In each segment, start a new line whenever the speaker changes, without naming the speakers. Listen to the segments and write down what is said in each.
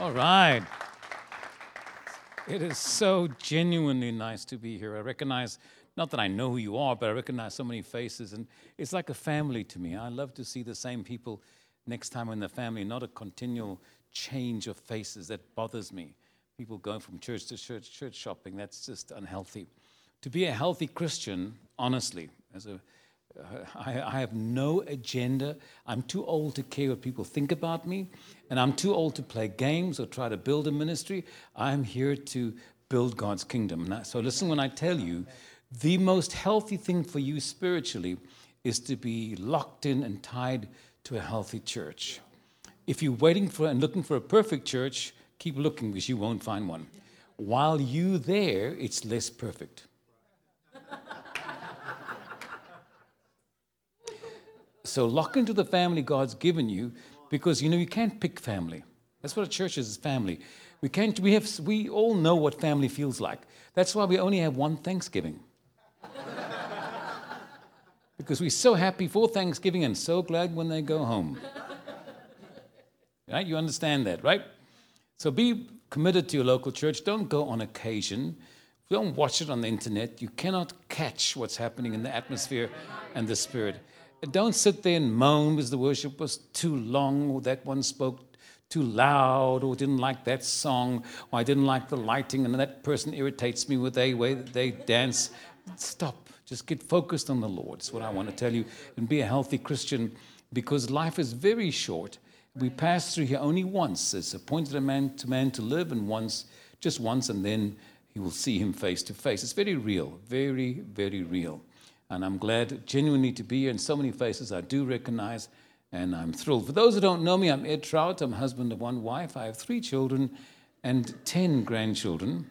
All right. It is so genuinely nice to be here. I recognize, not that I know who you are, but I recognize so many faces, and it's like a family to me. I love to see the same people next time in the family, not a continual change of faces that bothers me. People going from church to church, church shopping, that's just unhealthy. To be a healthy Christian, honestly, as a I, I, have no agenda. I'm too old to care what people think about me, and I'm too old to play games or try to build a ministry. I'm here to build God's kingdom. So, listen when I tell you the most healthy thing for you spiritually is to be locked in and tied to a healthy church. If you're waiting for and looking for a perfect church, keep looking because you won't find one. While you're there, it's less perfect. So lock into the family God's given you because you know you can't pick family. That's what a church is, is family. We can't we have we all know what family feels like. That's why we only have one Thanksgiving. because we're so happy for Thanksgiving and so glad when they go home. right? You understand that, right? So be committed to your local church. Don't go on occasion. Don't watch it on the internet. You cannot catch what's happening in the atmosphere and the spirit. Don't sit there and moan because the worship was too long, or that one spoke too loud, or didn't like that song, or I didn't like the lighting, and that person irritates me with the way that they dance. Stop. Just get focused on the Lord. That's what I want to tell you. And be a healthy Christian because life is very short. We pass through here only once. It's appointed a man to man to live, and once, just once, and then he will see him face to face. It's very real, very, very real. And I'm glad genuinely to be here in so many faces I do recognize, and I'm thrilled. For those who don't know me, I'm Ed Traut. I'm husband of one wife. I have three children and 10 grandchildren.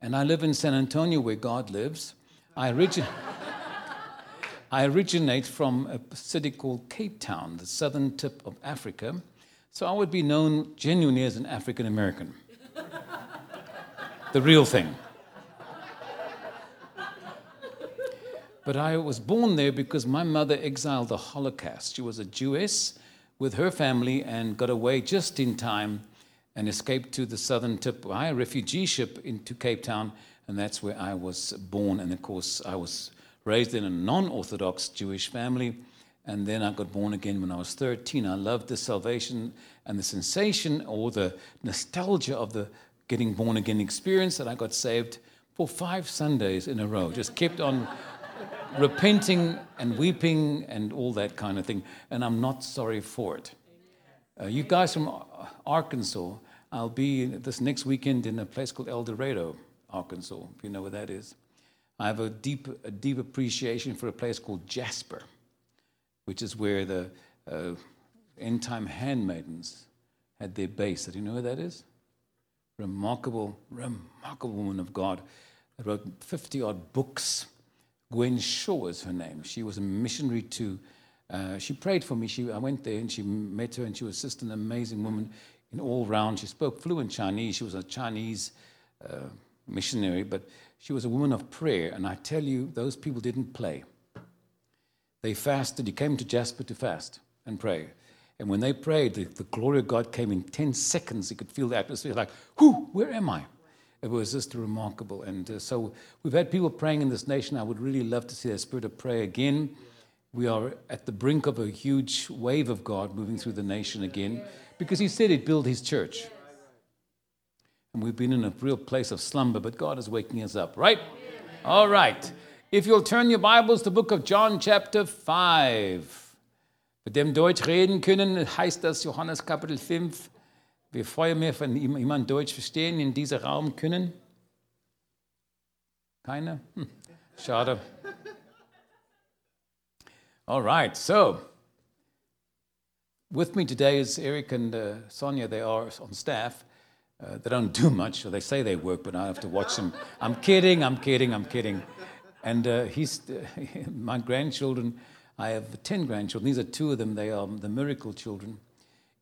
And I live in San Antonio where God lives. I, origi- I originate from a city called Cape Town, the southern tip of Africa. So I would be known genuinely as an African American. the real thing. But I was born there because my mother exiled the Holocaust. She was a Jewess with her family and got away just in time and escaped to the southern tip by a refugee ship into Cape Town, and that's where I was born. And of course, I was raised in a non Orthodox Jewish family, and then I got born again when I was 13. I loved the salvation and the sensation or the nostalgia of the getting born again experience that I got saved for five Sundays in a row. Just kept on repenting and weeping and all that kind of thing. And I'm not sorry for it. Uh, you guys from Arkansas, I'll be this next weekend in a place called El Dorado, Arkansas, if you know where that is. I have a deep, a deep appreciation for a place called Jasper, which is where the uh, end time handmaidens had their base. Do you know where that is? Remarkable, remarkable woman of God. I wrote 50 odd books Gwen Shaw is her name. She was a missionary to, uh, she prayed for me. She, I went there and she met her, and she was just an amazing woman in all round. She spoke fluent Chinese. She was a Chinese uh, missionary, but she was a woman of prayer. And I tell you, those people didn't play. They fasted. He came to Jasper to fast and pray. And when they prayed, the, the glory of God came in 10 seconds. You could feel the atmosphere like, whoo, where am I? It was just remarkable. And uh, so we've had people praying in this nation. I would really love to see that spirit of prayer again. We are at the brink of a huge wave of God moving through the nation again because He said He'd build His church. And we've been in a real place of slumber, but God is waking us up, right? All right. If you'll turn your Bibles to the book of John, chapter 5. Mit dem Deutsch reden können, heißt das Johannes Kapitel 5, Wir von jemand Deutsch verstehen in diesem Raum können? Keine? Hm. Schade. All right, so with me today is Eric and uh, Sonia. They are on staff. Uh, they don't do much, or they say they work, but I have to watch them. I'm kidding, I'm kidding, I'm kidding. And uh, he's, uh, my grandchildren, I have 10 grandchildren. These are two of them. They are the miracle children.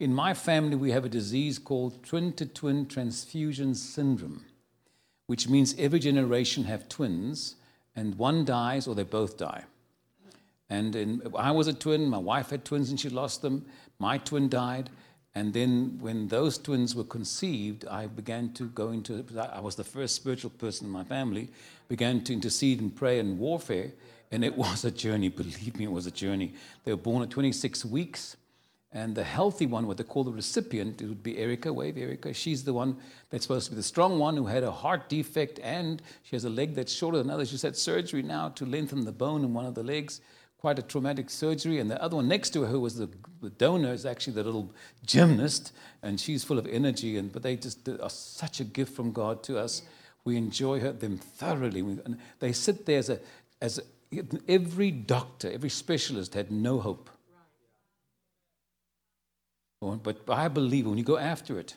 In my family, we have a disease called twin to twin transfusion syndrome, which means every generation have twins, and one dies or they both die. And in, I was a twin, my wife had twins and she lost them. My twin died, And then when those twins were conceived, I began to go into, I was the first spiritual person in my family, began to intercede and pray and warfare. And it was a journey, believe me, it was a journey. They were born at 26 weeks. And the healthy one, what they call the recipient, it would be Erica, wave Erica. She's the one that's supposed to be the strong one who had a heart defect and she has a leg that's shorter than others. She's had surgery now to lengthen the bone in one of the legs, quite a traumatic surgery. And the other one next to her, who was the, the donor, is actually the little gymnast, and she's full of energy. And but they just are such a gift from God to us. We enjoy her, them thoroughly. And they sit there as a, as a, every doctor, every specialist had no hope but I believe when you go after it.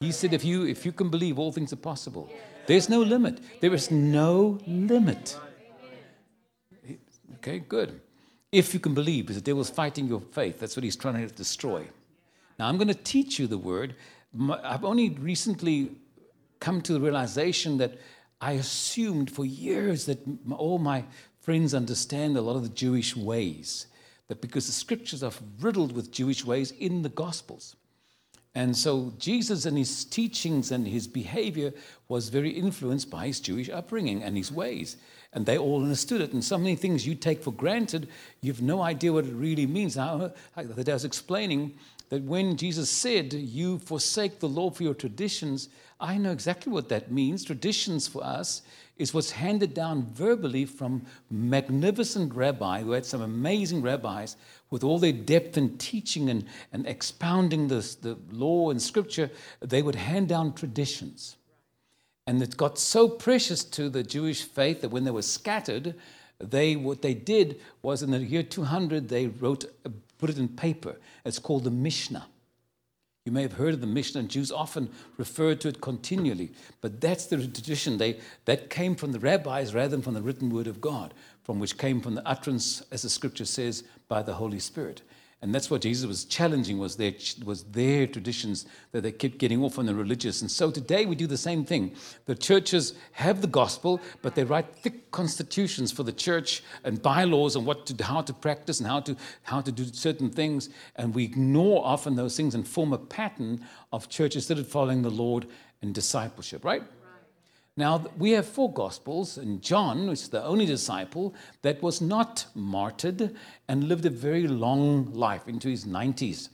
He said, if you, if you can believe, all things are possible. There's no limit. There is no limit. Okay, good. If you can believe, because the devil's fighting your faith. That's what he's trying to destroy. Now, I'm going to teach you the word. I've only recently come to the realization that I assumed for years that all my friends understand a lot of the Jewish ways that because the scriptures are riddled with Jewish ways in the Gospels. And so Jesus and his teachings and his behavior was very influenced by his Jewish upbringing and his ways. And they all understood it. And so many things you take for granted, you've no idea what it really means. Now, that I was explaining that when Jesus said, You forsake the law for your traditions, I know exactly what that means. Traditions for us is what's handed down verbally from magnificent rabbi who had some amazing rabbis with all their depth and teaching and, and expounding the, the law and scripture. They would hand down traditions. And it got so precious to the Jewish faith that when they were scattered, they what they did was in the year 200 they wrote put it in paper. It's called the Mishnah. You may have heard of the Mishnah, and Jews often refer to it continually. But that's the tradition. They, that came from the rabbis rather than from the written word of God, from which came from the utterance, as the scripture says, by the Holy Spirit. And that's what Jesus was challenging was their, was their traditions that they kept getting off on the religious. And so today we do the same thing. The churches have the gospel, but they write thick constitutions for the church and bylaws on what to, how to practice and how to, how to do certain things. And we ignore often those things and form a pattern of churches that are following the Lord in discipleship, right? Now, we have four Gospels, and John was the only disciple that was not martyred and lived a very long life into his 90s.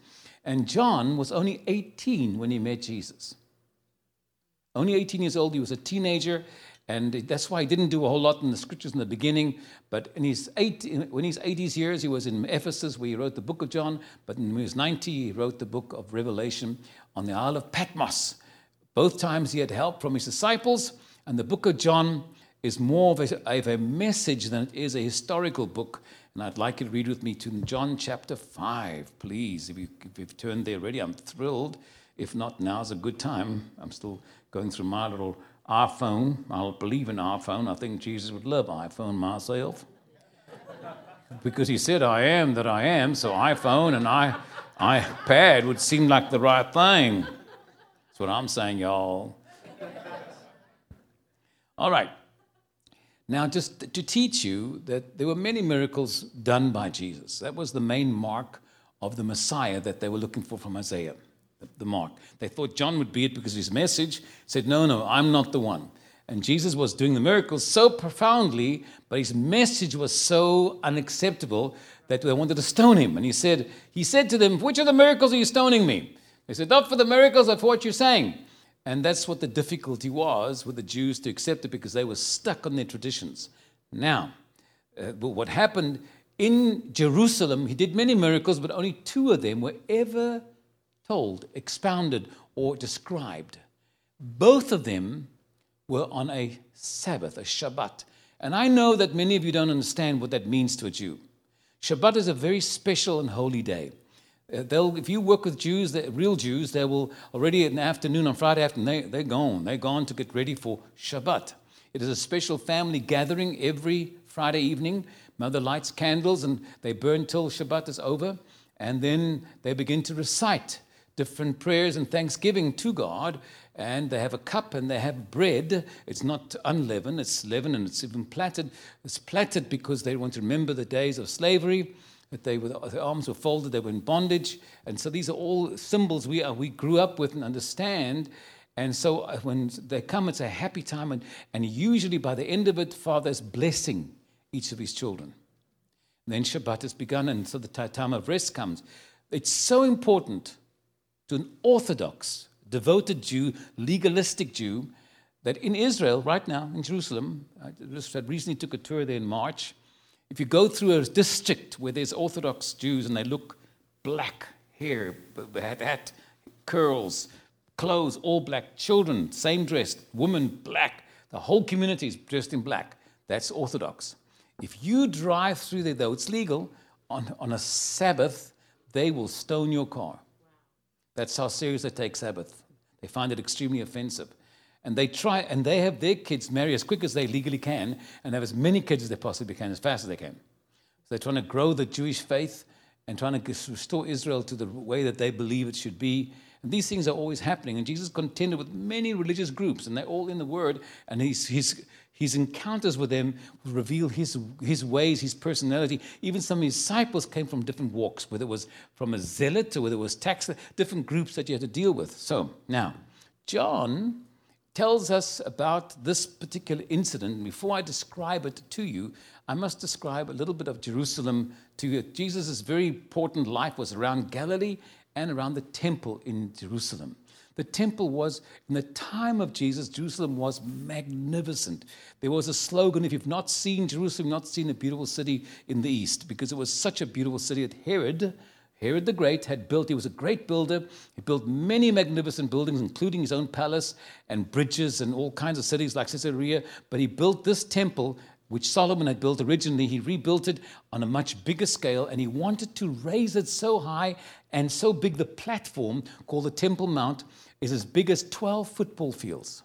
And John was only 18 when he met Jesus. Only 18 years old, he was a teenager, and that's why he didn't do a whole lot in the scriptures in the beginning. But in his eight, when he's 80s years, he was in Ephesus where he wrote the book of John. But when he was 90, he wrote the book of Revelation on the Isle of Patmos. Both times he had help from his disciples and the book of John is more of a, of a, message than it is a historical book. And I'd like you to read with me to John chapter 5, please. If, you, you've turned there already, I'm thrilled. If not, now's a good time. I'm still going through my little iPhone. I don't believe in iPhone. I think Jesus would love iPhone myself. because he said, I am that I am, so iPhone and I, iPad would seem like the right thing. That's what I'm saying, y'all. All right. Now, just to teach you that there were many miracles done by Jesus. That was the main mark of the Messiah that they were looking for from Isaiah, the, mark. They thought John would be it because his message said, No, no, I'm not the one. And Jesus was doing the miracles so profoundly, but his message was so unacceptable that they wanted to stone him. And he said, he said to them, Which of the miracles are you stoning me? They said, Not for the miracles but for what you're saying. And that's what the difficulty was with the Jews to accept it because they were stuck on their traditions. Now, uh, what happened in Jerusalem, he did many miracles, but only two of them were ever told, expounded, or described. Both of them were on a Sabbath, a Shabbat. And I know that many of you don't understand what that means to a Jew. Shabbat is a very special and holy day. Uh, they'll, if you work with Jews, real Jews, they will already in the afternoon, on Friday afternoon, they, they're gone. They're gone to get ready for Shabbat. It is a special family gathering every Friday evening. Mother lights candles and they burn till Shabbat is over. And then they begin to recite different prayers and thanksgiving to God. And they have a cup and they have bread. It's not unleavened, it's leavened and it's even platted. It's platted because they want to remember the days of slavery that they were, their arms were folded, they were in bondage. And so these are all symbols we, are, we grew up with and understand. And so uh, when they come, it's a happy time. And, and usually by the end of it, Father is blessing each of his children. And then Shabbat has begun, and so the time of rest comes. It's so important to an Orthodox, devoted Jew, legalistic Jew, that in Israel, right now, in Jerusalem, I just recently took a tour there in March. If you go through a district where there's Orthodox Jews and they look black hair, hat, curls, clothes, all black, children, same dress, women, black, the whole community is dressed in black. That's Orthodox. If you drive through there, though it's legal, on, on a Sabbath, they will stone your car. That's how serious they take Sabbath. They find it extremely offensive. And they try, and they have their kids marry as quick as they legally can and have as many kids as they possibly can, as fast as they can. So they're trying to grow the Jewish faith and trying to restore Israel to the way that they believe it should be. And these things are always happening. And Jesus contended with many religious groups, and they're all in the Word. And he's, he's, his encounters with them reveal his, his ways, his personality. Even some of his disciples came from different walks, whether it was from a zealot or whether it was tax, different groups that you had to deal with. So now, John tells us about this particular incident. Before I describe it to you, I must describe a little bit of Jerusalem to you. Jesus' very important life was around Galilee and around the temple in Jerusalem. The temple was, in the time of Jesus, Jerusalem was magnificent. There was a slogan if you've not seen Jerusalem, you've not seen a beautiful city in the east, because it was such a beautiful city that Herod Herod the Great had built, he was a great builder. He built many magnificent buildings, including his own palace and bridges and all kinds of cities like Caesarea. But he built this temple, which Solomon had built originally. He rebuilt it on a much bigger scale, and he wanted to raise it so high and so big. The platform, called the Temple Mount, is as big as 12 football fields.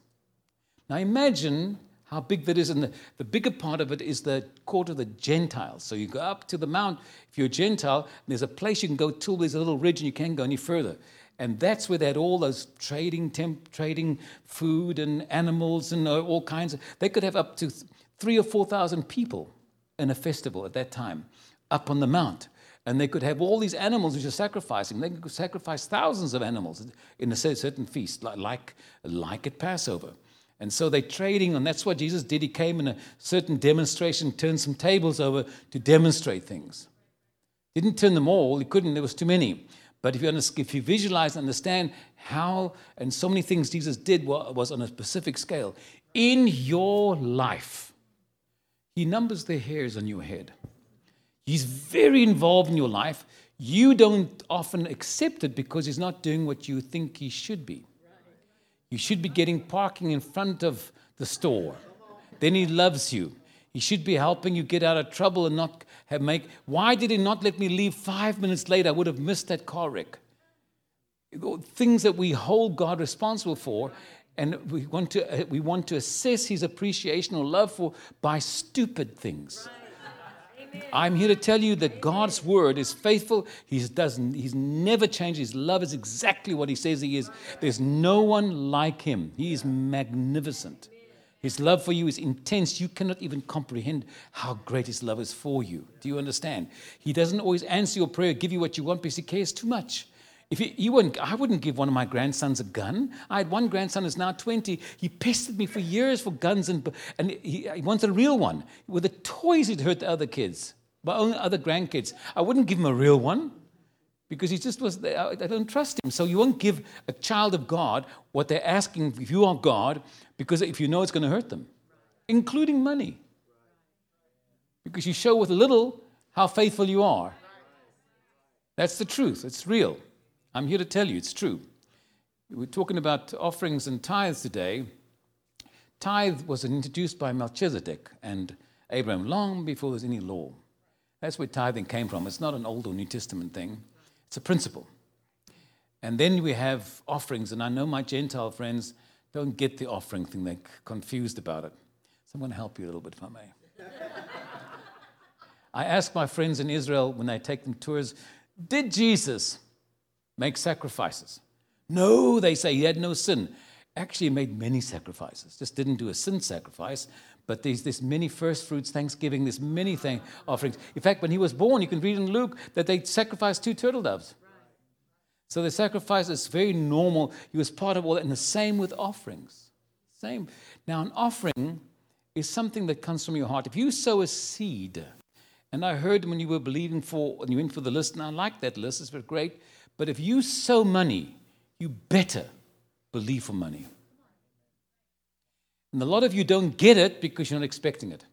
Now imagine how big that is. And the, the bigger part of it is the court of the Gentiles. So you go up to the mount. If you're a Gentile, there's a place you can go to. There's a little ridge and you can't go any further. And that's where they had all those trading, temp, trading food and animals and uh, all kinds of. They could have up to three or 4,000 people in a festival at that time up on the mount. And they could have all these animals which are sacrificing. They could sacrifice thousands of animals in a certain feast, like, like at Passover. And so they're trading, and that's what Jesus did. He came in a certain demonstration, turned some tables over to demonstrate things. Didn't turn them all, he couldn't, there was too many. But if you, if you visualize and understand how and so many things Jesus did was on a specific scale, in your life, he numbers the hairs on your head. He's very involved in your life. You don't often accept it because he's not doing what you think he should be. You should be getting parking in front of the store. Then he loves you. He should be helping you get out of trouble and not have make. Why did he not let me leave five minutes late? I would have missed that car wreck. Things that we hold God responsible for, and we want to uh, we want to assess His appreciation or love for by stupid things. I'm here to tell you that God's word is faithful. He doesn't, he's never changed. His love is exactly what he says he is. There's no one like him. He is magnificent. His love for you is intense. You cannot even comprehend how great his love is for you. Do you understand? He doesn't always answer your prayer, give you what you want because he cares too much. If he, he wouldn't, I wouldn't give one of my grandsons a gun. I had one grandson who's now 20. He pestered me for years for guns, and, and he, he wants a real one. With the toys, he'd hurt the other kids, my own other grandkids. I wouldn't give him a real one because he just was, I don't trust him. So you won't give a child of God what they're asking if you are God because if you know it's going to hurt them, including money. Because you show with a little how faithful you are. That's the truth, it's real. I'm here to tell you it's true. We're talking about offerings and tithes today. Tithe was introduced by Melchizedek and Abraham long before there's any law. That's where tithing came from. It's not an Old or New Testament thing, it's a principle. And then we have offerings, and I know my Gentile friends don't get the offering thing, they're confused about it. So I'm going to help you a little bit, if I may. I ask my friends in Israel when they take them tours, did Jesus make sacrifices. No, they say he had no sin. actually he made many sacrifices, just didn't do a sin sacrifice. But there's this many first fruits, Thanksgiving, this many thing, offerings. In fact, when he was born, you can read in Luke that they sacrificed two turtle doves. So the sacrifice is very normal. He was part of all that. And the same with offerings. Same. Now, an offering is something that comes from your heart. If you sow a seed, and I heard when you were believing for, when you went for the list, and I like that list, it's very great. But if you sow money, you better believe for money. And a lot of you don't get it because you're not expecting it.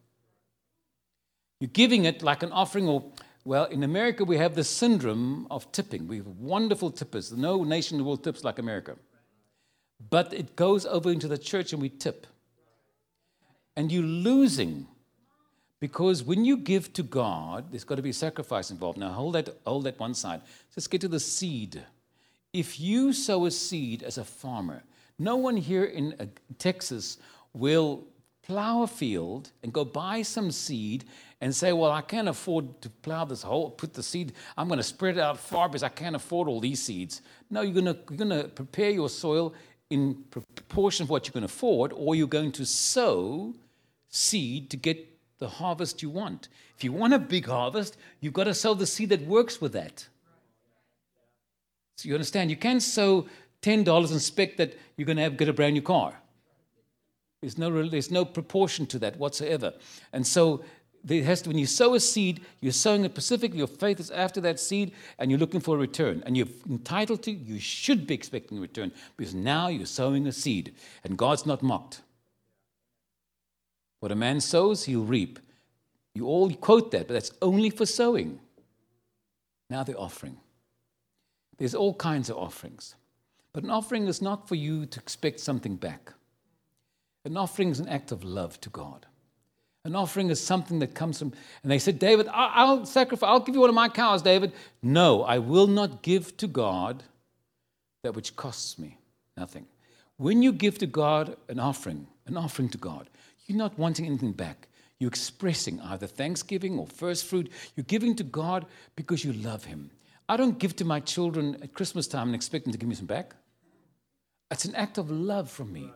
You're giving it like an offering, or, well, in America, we have the syndrome of tipping. We have wonderful tippers. No nation in the world tips like America. But it goes over into the church and we tip. And you're losing because when you give to God, there's got to be a sacrifice involved. Now, hold that, hold that one side. Let's get to the seed. If you sow a seed as a farmer, no one here in uh, Texas will plow a field and go buy some seed and say, Well, I can't afford to plow this whole, put the seed, I'm going to spread it out far because I can't afford all these seeds. No, you're going to, you're going to prepare your soil in proportion of what you can afford, or you're going to sow seed to get the harvest you want. If you want a big harvest, you've got to sow the seed that works with that. So you understand, you can't sow $10 and expect that you're going to have, get a brand new car. There's no, there's no proportion to that whatsoever. And so there has to, when you sow a seed, you're sowing it specifically. Your faith is after that seed, and you're looking for a return. And you're entitled to, you should be expecting a return because now you're sowing a seed, and God's not mocked. What a man sows, he'll reap. You all quote that, but that's only for sowing. Now the offering. There's all kinds of offerings. But an offering is not for you to expect something back. An offering is an act of love to God. An offering is something that comes from, and they said, David, I'll sacrifice, I'll give you one of my cows, David. No, I will not give to God that which costs me nothing. When you give to God an offering, an offering to God, you're not wanting anything back. You're expressing either thanksgiving or first fruit. You're giving to God because you love Him. I don't give to my children at Christmas time and expect them to give me some back. It's an act of love from me.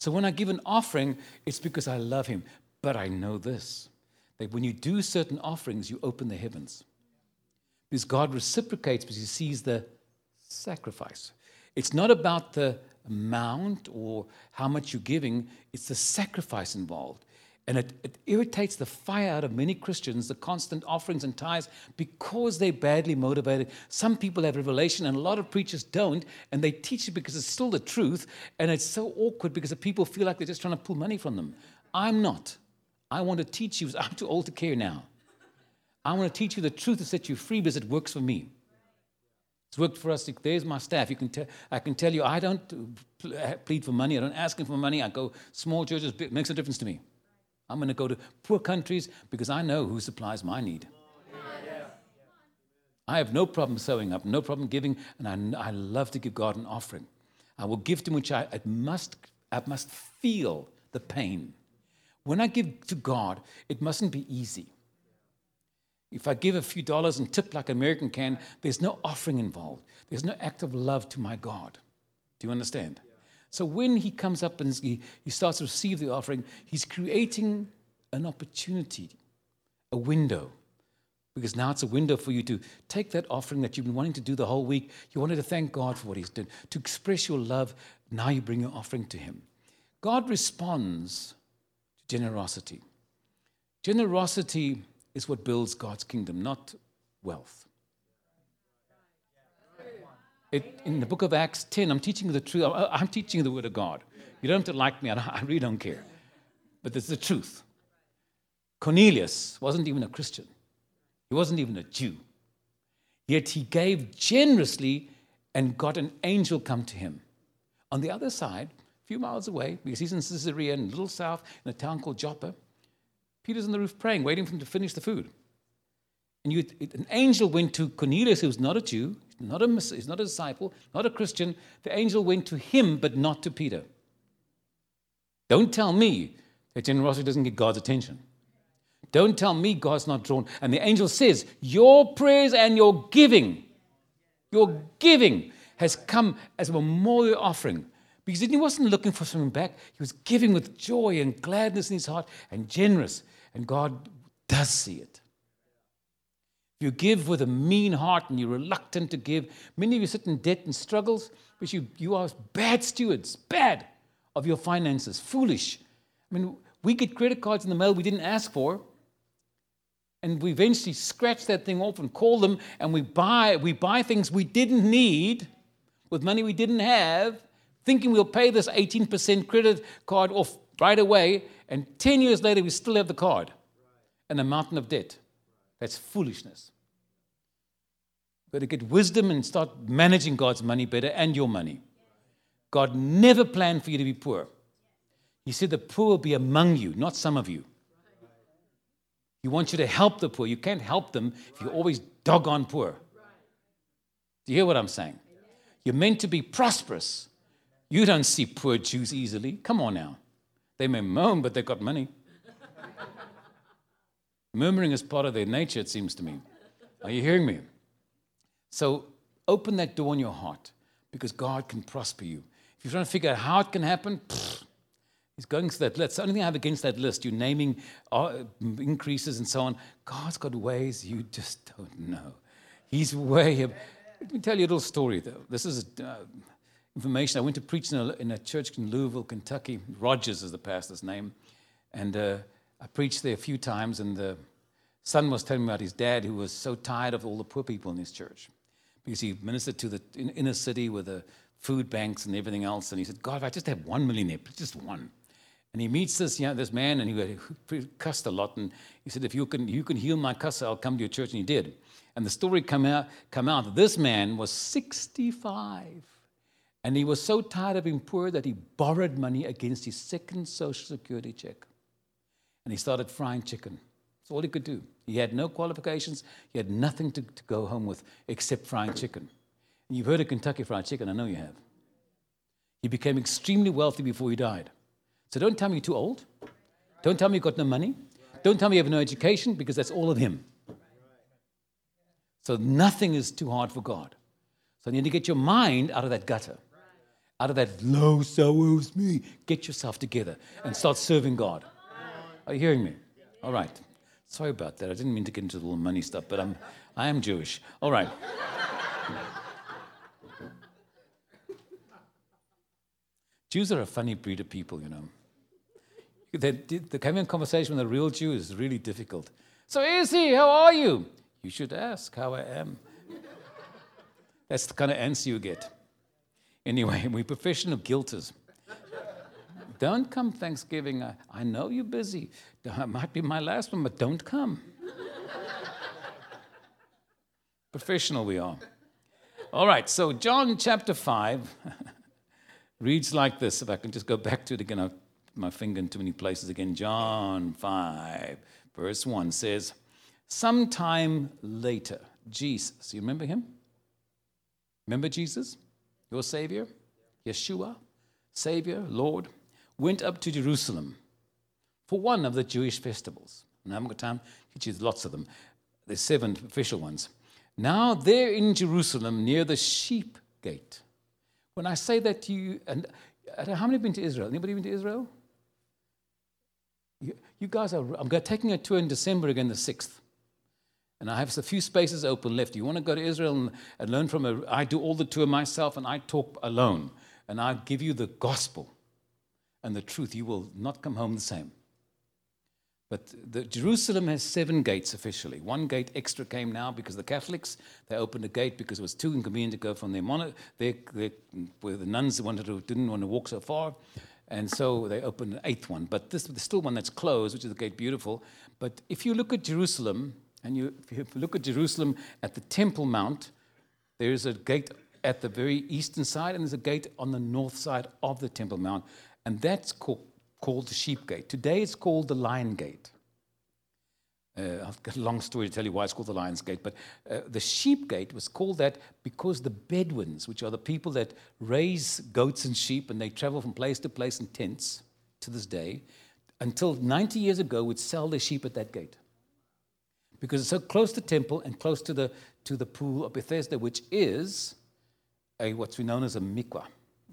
So when I give an offering, it's because I love Him. But I know this that when you do certain offerings, you open the heavens. Because God reciprocates because He sees the sacrifice. It's not about the amount or how much you're giving, it's the sacrifice involved. And it, it, irritates the fire out of many Christians, the constant offerings and tithes, because they're badly motivated. Some people have revelation, and a lot of preachers don't, and they teach it because it's still the truth. And it's so awkward because the people feel like they're just trying to pull money from them. I'm not. I want to teach you, I'm too old to care now. I want to teach you the truth to set you free because it works for me. It's worked for us. There's my staff. You can I can tell you, I don't plead for money. I don't ask him for money. I go small churches. It makes a difference to me. I'm going to go to poor countries because I know who supplies my need. I have no problem sowing up, no problem giving, and I, I love to give God an offering. I will give to which I, I must, I must feel the pain. When I give to God, it mustn't be easy. If I give a few dollars and tip like an American can, there's no offering involved. There's no act of love to my God. Do you understand? So when he comes up and he, he starts to receive the offering, he's creating an opportunity, a window. Because now it's a window for you to take that offering that you've been wanting to do the whole week. You wanted to thank God for what He's done, to express your love. Now you bring your offering to Him. God responds to generosity. Generosity is what builds God's kingdom, not wealth. It, in the book of Acts 10, I'm teaching the truth. I'm teaching the word of God. You don't have to like me, I really don't care. But it's the truth. Cornelius wasn't even a Christian, he wasn't even a Jew. Yet he gave generously and got an angel come to him. On the other side, a few miles away, because he's in Caesarea, in a little south, in a town called Joppa, Peter's on the roof praying, waiting for him to finish the food. And you, an angel went to Cornelius, who's not a Jew, not a, he's not a disciple, not a Christian. The angel went to him, but not to Peter. Don't tell me that generosity doesn't get God's attention. Don't tell me God's not drawn. And the angel says, Your prayers and your giving, your giving has come as a memorial offering Because he wasn't looking for something back. He was giving with joy and gladness in his heart and generous. And God does see it. If you give with a mean heart and you're reluctant to give, many of you sit in debt and struggles, but you, you are bad stewards, bad of your finances, foolish. I mean, we get credit cards in the mail we didn't ask for, and we eventually scratch that thing off and call them, and we buy, we buy things we didn't need with money we didn't have, thinking we'll pay this 18% credit card off right away, and 10 years later we still have the card and a mountain of debt. That's foolishness. Got to get wisdom and start managing God's money better and your money. God never planned for you to be poor. He said the poor will be among you, not some of you. He wants you to help the poor. You can't help them if you're always doggone poor. Do you hear what I'm saying? You're meant to be prosperous. You don't see poor Jews easily. Come on now. They may moan, but they've got money. Murmuring is part of their nature, it seems to me. Are you hearing me? So open that door in your heart because God can prosper you. If you're trying to figure out how it can happen, pfft, He's going to that list. The only thing I have against that list, you're naming uh, increases and so on. God's got ways you just don't know. He's way. Of, let me tell you a little story, though. This is uh, information. I went to preach in a, in a, church in Louisville, Kentucky. Rogers is the pastor's name. And uh, I preached there a few times, and the son was telling me about his dad, who was so tired of all the poor people in his church because he ministered to the inner city with the food banks and everything else. And he said, God, if I just have one millionaire, just one. And he meets this, you know, this man, and he cussed a lot. And he said, "If you can, you can heal my cuss, I'll come to your church." And he did. And the story come out, come out. This man was 65, and he was so tired of being poor that he borrowed money against his second social security check, and he started frying chicken. That's all he could do. He had no qualifications. He had nothing to, to go home with except frying chicken. And you've heard of Kentucky Fried Chicken. I know you have. He became extremely wealthy before he died. So don't tell me you're too old. Don't tell me you've got no money. Don't tell me you have no education because that's all of Him. So nothing is too hard for God. So you need to get your mind out of that gutter, out of that low, so is me. Get yourself together and start serving God. Are you hearing me? All right. Sorry about that. I didn't mean to get into the little money stuff, but I'm, I am Jewish. All right. Jews are a funny breed of people, you know. The, the having conversation with a real Jew is really difficult. So, Izzy, how are you? You should ask how I am. That's the kind of answer you get. Anyway, we're professional guilters. don't come Thanksgiving. I, I know you're busy. It might be my last one, but don't come. professional we are. All right, so John chapter 5 reads like this. If I can just go back to it again, I've my finger in too many places again. John 5, verse 1 says, Sometime later, Jesus, you remember him? Remember Jesus, your Savior? Yeshua, Savior, Lord, went up to Jerusalem for one of the Jewish festivals. And I haven't got time to teach lots of them. There's seven official ones. Now, there in Jerusalem, near the sheep gate. When I say that to you, and how many have been to Israel? Anybody been to Israel? You, you guys are, I'm taking a tour in December again, the 6th. And I have a few spaces open left. You want to go to Israel and, and learn from a, I do all the tour myself and I talk alone. And I give you the gospel and the truth. You will not come home the same. But the, Jerusalem has seven gates officially. One gate extra came now because the Catholics, they opened a gate because it was too inconvenient to go from their, mono, their, their where the nuns wanted to, didn't want to walk so far. And so they opened an eighth one. But this, there's still one that's closed, which is the gate beautiful. But if you look at Jerusalem, and you, if you look at Jerusalem at the Temple Mount, there is a gate at the very eastern side, and there's a gate on the north side of the Temple Mount. And that's called, called the Sheep Gate. Today it's called the Lion Gate. Uh, I've got a long story to tell you why it's called the Lion's Gate, but uh, the Sheep Gate was called that because the Bedouins, which are the people that raise goats and sheep and they travel from place to place in tents to this day, until 90 years ago would sell their sheep at that gate. Because it's so close to the temple and close to the, to the pool of Bethesda, which is a, what's known as a mikvah.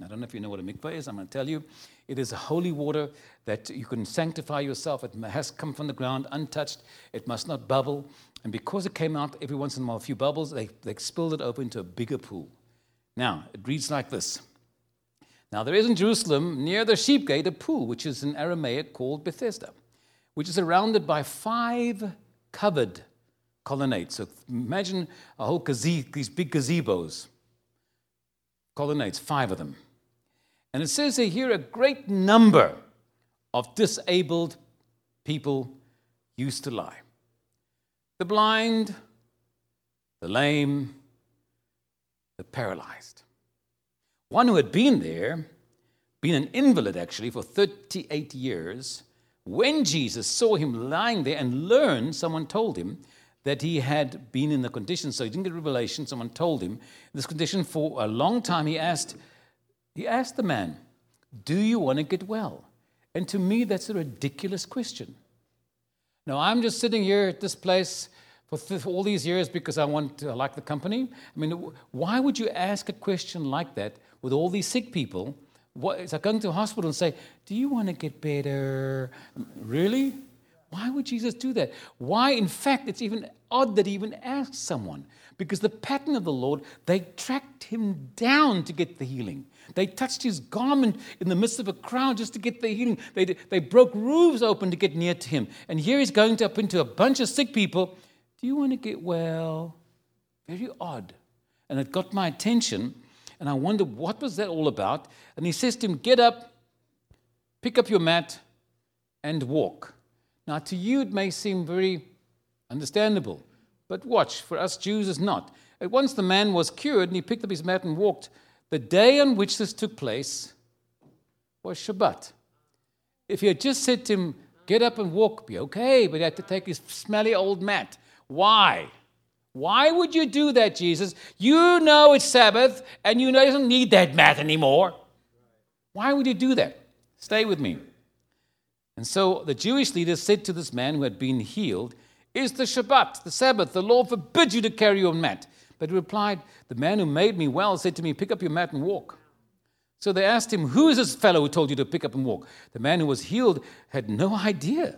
I don't know if you know what a mikveh is. I'm going to tell you. It is a holy water that you can sanctify yourself. It has come from the ground untouched. It must not bubble. And because it came out every once in a while, a few bubbles, they, they spilled it over into a bigger pool. Now, it reads like this Now, there is in Jerusalem, near the sheep gate, a pool, which is in Aramaic called Bethesda, which is surrounded by five covered colonnades. So imagine a whole gaze- these big gazebos, colonnades, five of them. And it says here a great number of disabled people used to lie the blind, the lame, the paralyzed. One who had been there, been an invalid actually for 38 years, when Jesus saw him lying there and learned, someone told him that he had been in the condition, so he didn't get revelation, someone told him this condition for a long time. He asked, he asked the man, Do you want to get well? And to me, that's a ridiculous question. Now, I'm just sitting here at this place for, th- all these years because I want to I like the company. I mean, why would you ask a question like that with all these sick people? What, it's like going to a hospital and say, Do you want to get better? Really? Why would Jesus do that? Why, in fact, it's even odd that he even asked someone because the pattern of the Lord, they tracked him down to get the healing. They touched his garment in the midst of a crowd just to get the healing. They, they broke roofs open to get near to him. And here he's going up into a bunch of sick people. Do you want to get well? Very odd. And it got my attention. And I wonder, what was that all about? And he says to him, Get up, pick up your mat, and walk. Now, to you, it may seem very understandable, but watch, for us Jews, it's not. At once the man was cured, and he picked up his mat and walked. The day on which this took place was Shabbat. If he had just said to him, Get up and walk, be okay, but he had to take his smelly old mat. Why? Why would you do that, Jesus? You know it's Sabbath, and you know he doesn't need that mat anymore. Why would you do that? Stay with me. And so the Jewish leaders said to this man who had been healed, Is the Shabbat, the Sabbath, the law forbids you to carry your mat. But he replied, The man who made me well said to me, Pick up your mat and walk. So they asked him, Who is this fellow who told you to pick up and walk? The man who was healed had no idea.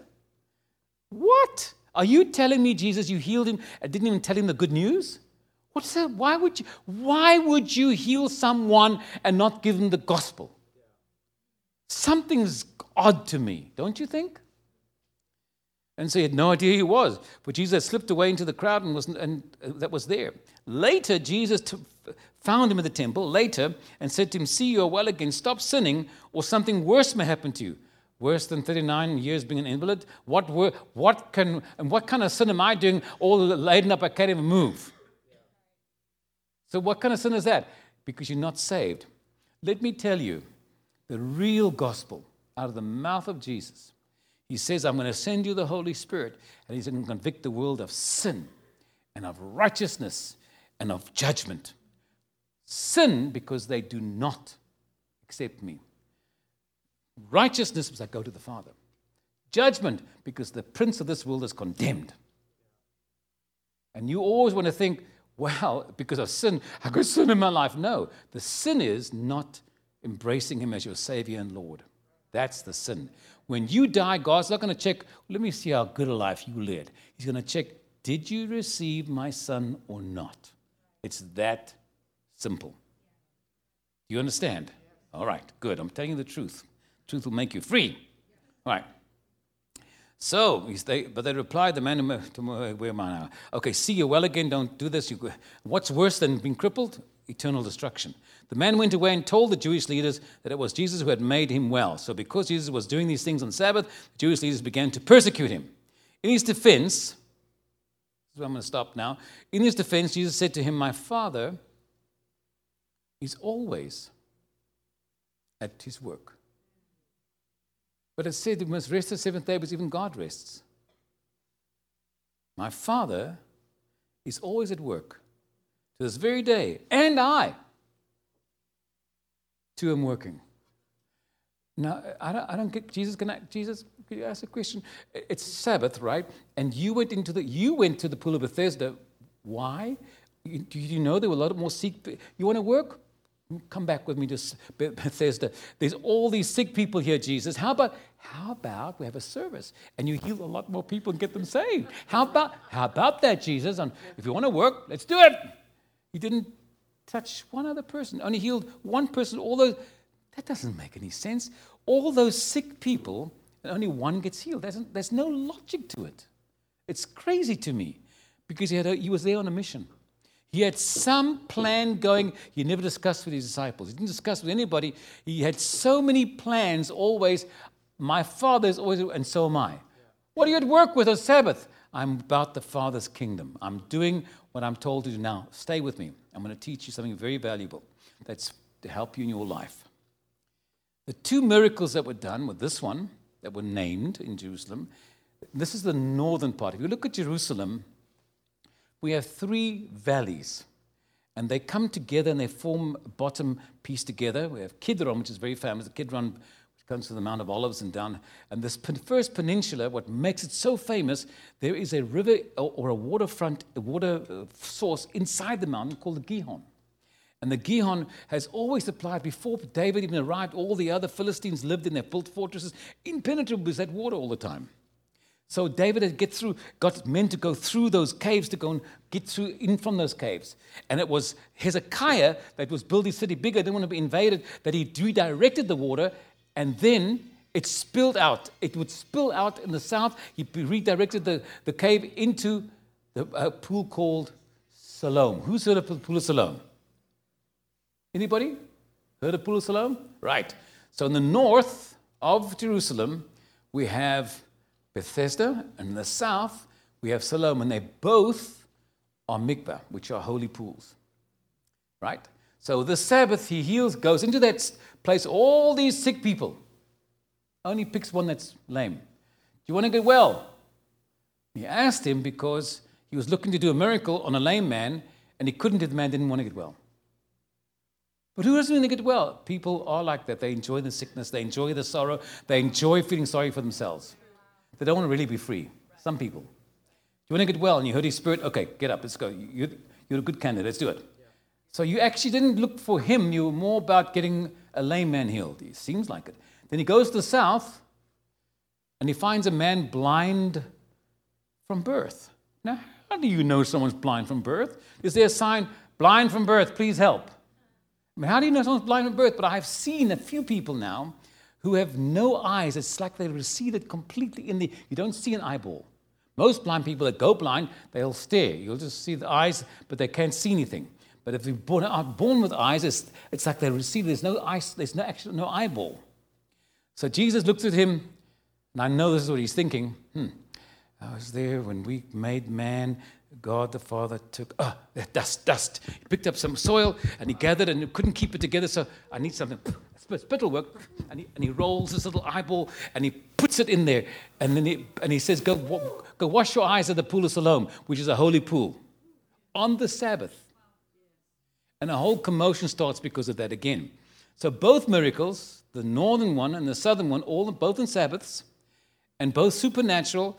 What? Are you telling me, Jesus, you healed him and didn't even tell him the good news? What's that? Why would you, why would you heal someone and not give them the gospel? Something's odd to me, don't you think? And so he had no idea he was. But Jesus slipped away into the crowd and, was, and uh, that was there. Later, Jesus t- found him at the temple, later, and said to him, See, you are well again. Stop sinning, or something worse may happen to you. Worse than 39 years being an invalid? What, were, what, can, and what kind of sin am I doing all laden up I can't even move? So, what kind of sin is that? Because you're not saved. Let me tell you the real gospel out of the mouth of Jesus he says, I'm going to send you the Holy Spirit, and He's going to convict the world of sin and of righteousness and of judgment. Sin, because they do not accept me. Righteousness, because I go to the Father. Judgment, because the prince of this world is condemned. And you always want to think, well, because of sin, I got sin in my life. No, the sin is not embracing Him as your Savior and Lord. That's the sin. When you die, God's not going to check, let me see how good a life you led. He's going to check, did you receive my son or not? It's that simple. You understand? All right, good. I'm telling you the truth. Truth will make you free. All right. So, they, but they replied, the man, where am I now? Okay, see you well again, don't do this. You, what's worse than being crippled? Eternal destruction. The man went away and told the Jewish leaders that it was Jesus who had made him well. So, because Jesus was doing these things on Sabbath, the Jewish leaders began to persecute him. In his defense, I'm going to stop now. In his defense, Jesus said to him, My Father is always at his work. But it said we must rest the seventh day because even God rests. My Father is always at work to this very day, and I too am working. Now, I don't, I don't get Jesus. Can I, Jesus, could you ask a question? It's Sabbath, right? And you went into the you went to the pool of Bethesda. Why? Do you know there were a lot more seek? You want to work? Come back with me to Bethesda. There's all these sick people here, Jesus. How about how about we have a service and you heal a lot more people and get them saved? How about how about that, Jesus? And if you want to work, let's do it. He didn't touch one other person, only healed one person. All those that doesn't make any sense. All those sick people, and only one gets healed. There's, there's no logic to it. It's crazy to me because he, had a, he was there on a mission. He had some plan going. He never discussed with his disciples. He didn't discuss with anybody. He had so many plans always. My father is always, and so am I. What are you at work with on Sabbath? I'm about the Father's kingdom. I'm doing what I'm told to do now. Stay with me. I'm going to teach you something very valuable that's to help you in your life. The two miracles that were done were this one, that were named in Jerusalem. This is the northern part. If you look at Jerusalem, we have three valleys. And they come together and they form a bottom piece together. We have Kidron, which is very famous. Kidron which comes from the Mount of Olives and down. And this first peninsula, what makes it so famous, there is a river or a waterfront, a water uh, source inside the mountain called the Gihon. And the Gihon has always supplied, before David even arrived, all the other Philistines lived in their built fortresses. Impenetrable was that water all the time. So David had get through, got men to go through those caves to go and get through in from those caves. And it was Hezekiah that was building city bigger, didn't want to be invaded, that he redirected the water, and then it spilled out. It would spill out in the south. He redirected the, the cave into the uh, pool called Siloam. Who's heard of the pool of Siloam? Anybody? Heard of pool of Siloam? Right. So in the north of Jerusalem, we have Bethesda, and in the south, we have Siloam, and they both are mikvah, which are holy pools. Right? So the Sabbath, he heals, goes into that place, all these sick people. Only picks one that's lame. Do you want to get well? He asked him because he was looking to do a miracle on a lame man, and he couldn't, the man didn't want to get well. But who doesn't want to get well? People are like that. They enjoy the sickness, they enjoy the sorrow, they enjoy feeling sorry for themselves. They don't want to really be free. Some people. You want to get well and you heard his spirit? Okay, get up, let's go. You're, you're a good candidate, let's do it. So you actually didn't look for him, you were more about getting a lame man healed. It seems like it. Then he goes to the south and he finds a man blind from birth. Now, how do you know someone's blind from birth? Is there a sign, blind from birth, please help? I mean, how do you know someone's blind from birth? But I've seen a few people now who have no eyes. It's like they're receded completely in the, you don't see an eyeball. Most blind people that go blind, they'll stare. You'll just see the eyes, but they can't see anything. But if you're born, are born with eyes, it's, it's like they're receded. There's no eyes, there's no, actually, no eyeball. So Jesus looks at him, and I know this is what he's thinking. Hmm, I was there when we made man. God the Father took uh, dust, dust. He picked up some soil and he gathered and he couldn't keep it together. So I need something spittle work, and he, and he rolls his little eyeball and he puts it in there, and then he, and he says, go, go wash your eyes at the pool of Siloam, which is a holy pool, on the Sabbath. And a whole commotion starts because of that again. So both miracles, the northern one and the southern one, all both in Sabbaths, and both supernatural,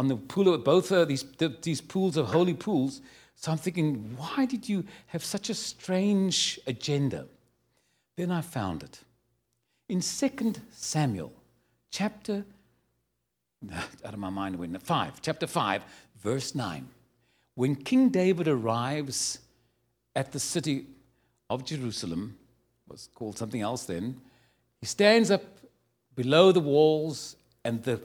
on the pool of both uh, these, these pools of holy pools. So I'm thinking, why did you have such a strange agenda? Then I found it. In 2 Samuel, chapter, out of my mind, when 5, chapter 5, verse 9. When King David arrives at the city of Jerusalem, was called something else then, he stands up below the walls, and the,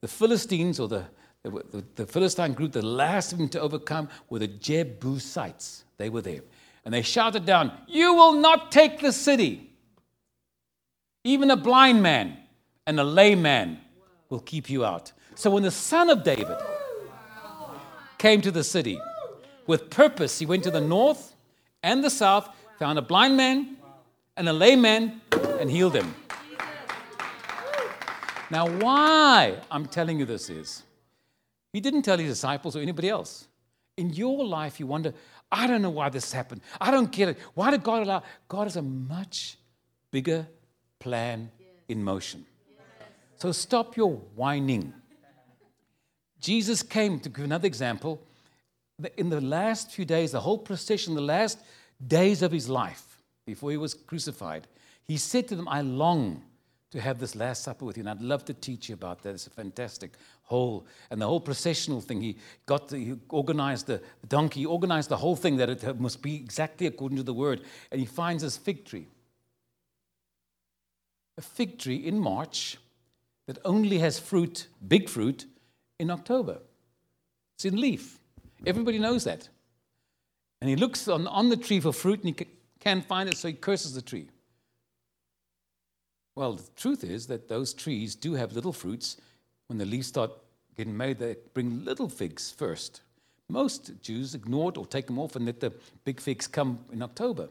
the Philistines, or the, the, Philistine group, the last of them to overcome, were the Jebusites. They were there. And they shouted down, You will not take the city. Even a blind man and a lame man will keep you out. So when the son of David came to the city with purpose, he went to the north and the south, found a blind man and a lame man, and healed him. Now, why I'm telling you this is, he didn't tell his disciples or anybody else. In your life, you wonder, I don't know why this happened. I don't get it. Why did God allow? God has a much bigger plan in motion. So stop your whining. Jesus came, to give another example, in the last few days, the whole procession, the last days of his life, before he was crucified, he said to them, I long to have this Last Supper with you. And I'd love to teach you about that. It's fantastic whole, and the whole processional thing. He got, the, he organized the donkey, he organized the whole thing that it must be exactly according to the word. And he finds this fig tree. A fig tree in March that only has fruit, big fruit, in October. It's in leaf. Everybody knows that. And he looks on, on the tree for fruit and he can't find it, so he curses the tree. Well, the truth is that those trees do have little fruits. When the leaves start getting made, they bring little figs first. Most Jews ignore it or take them off and let the big figs come in October.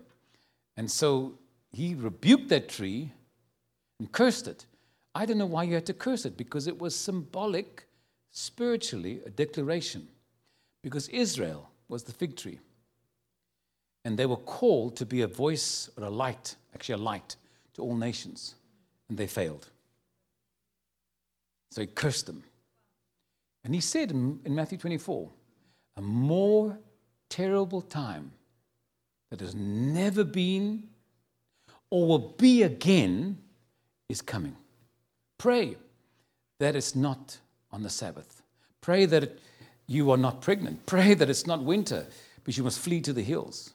And so he rebuked that tree and cursed it. I don't know why you had to curse it, because it was symbolic, spiritually, a declaration. Because Israel was the fig tree. And they were called to be a voice or a light, actually, a light to all nations and they failed. So he cursed them. And he said in Matthew 24, a more terrible time that has never been or will be again is coming. Pray that it's not on the Sabbath. Pray that it, you are not pregnant. Pray that it's not winter, but you must flee to the hills.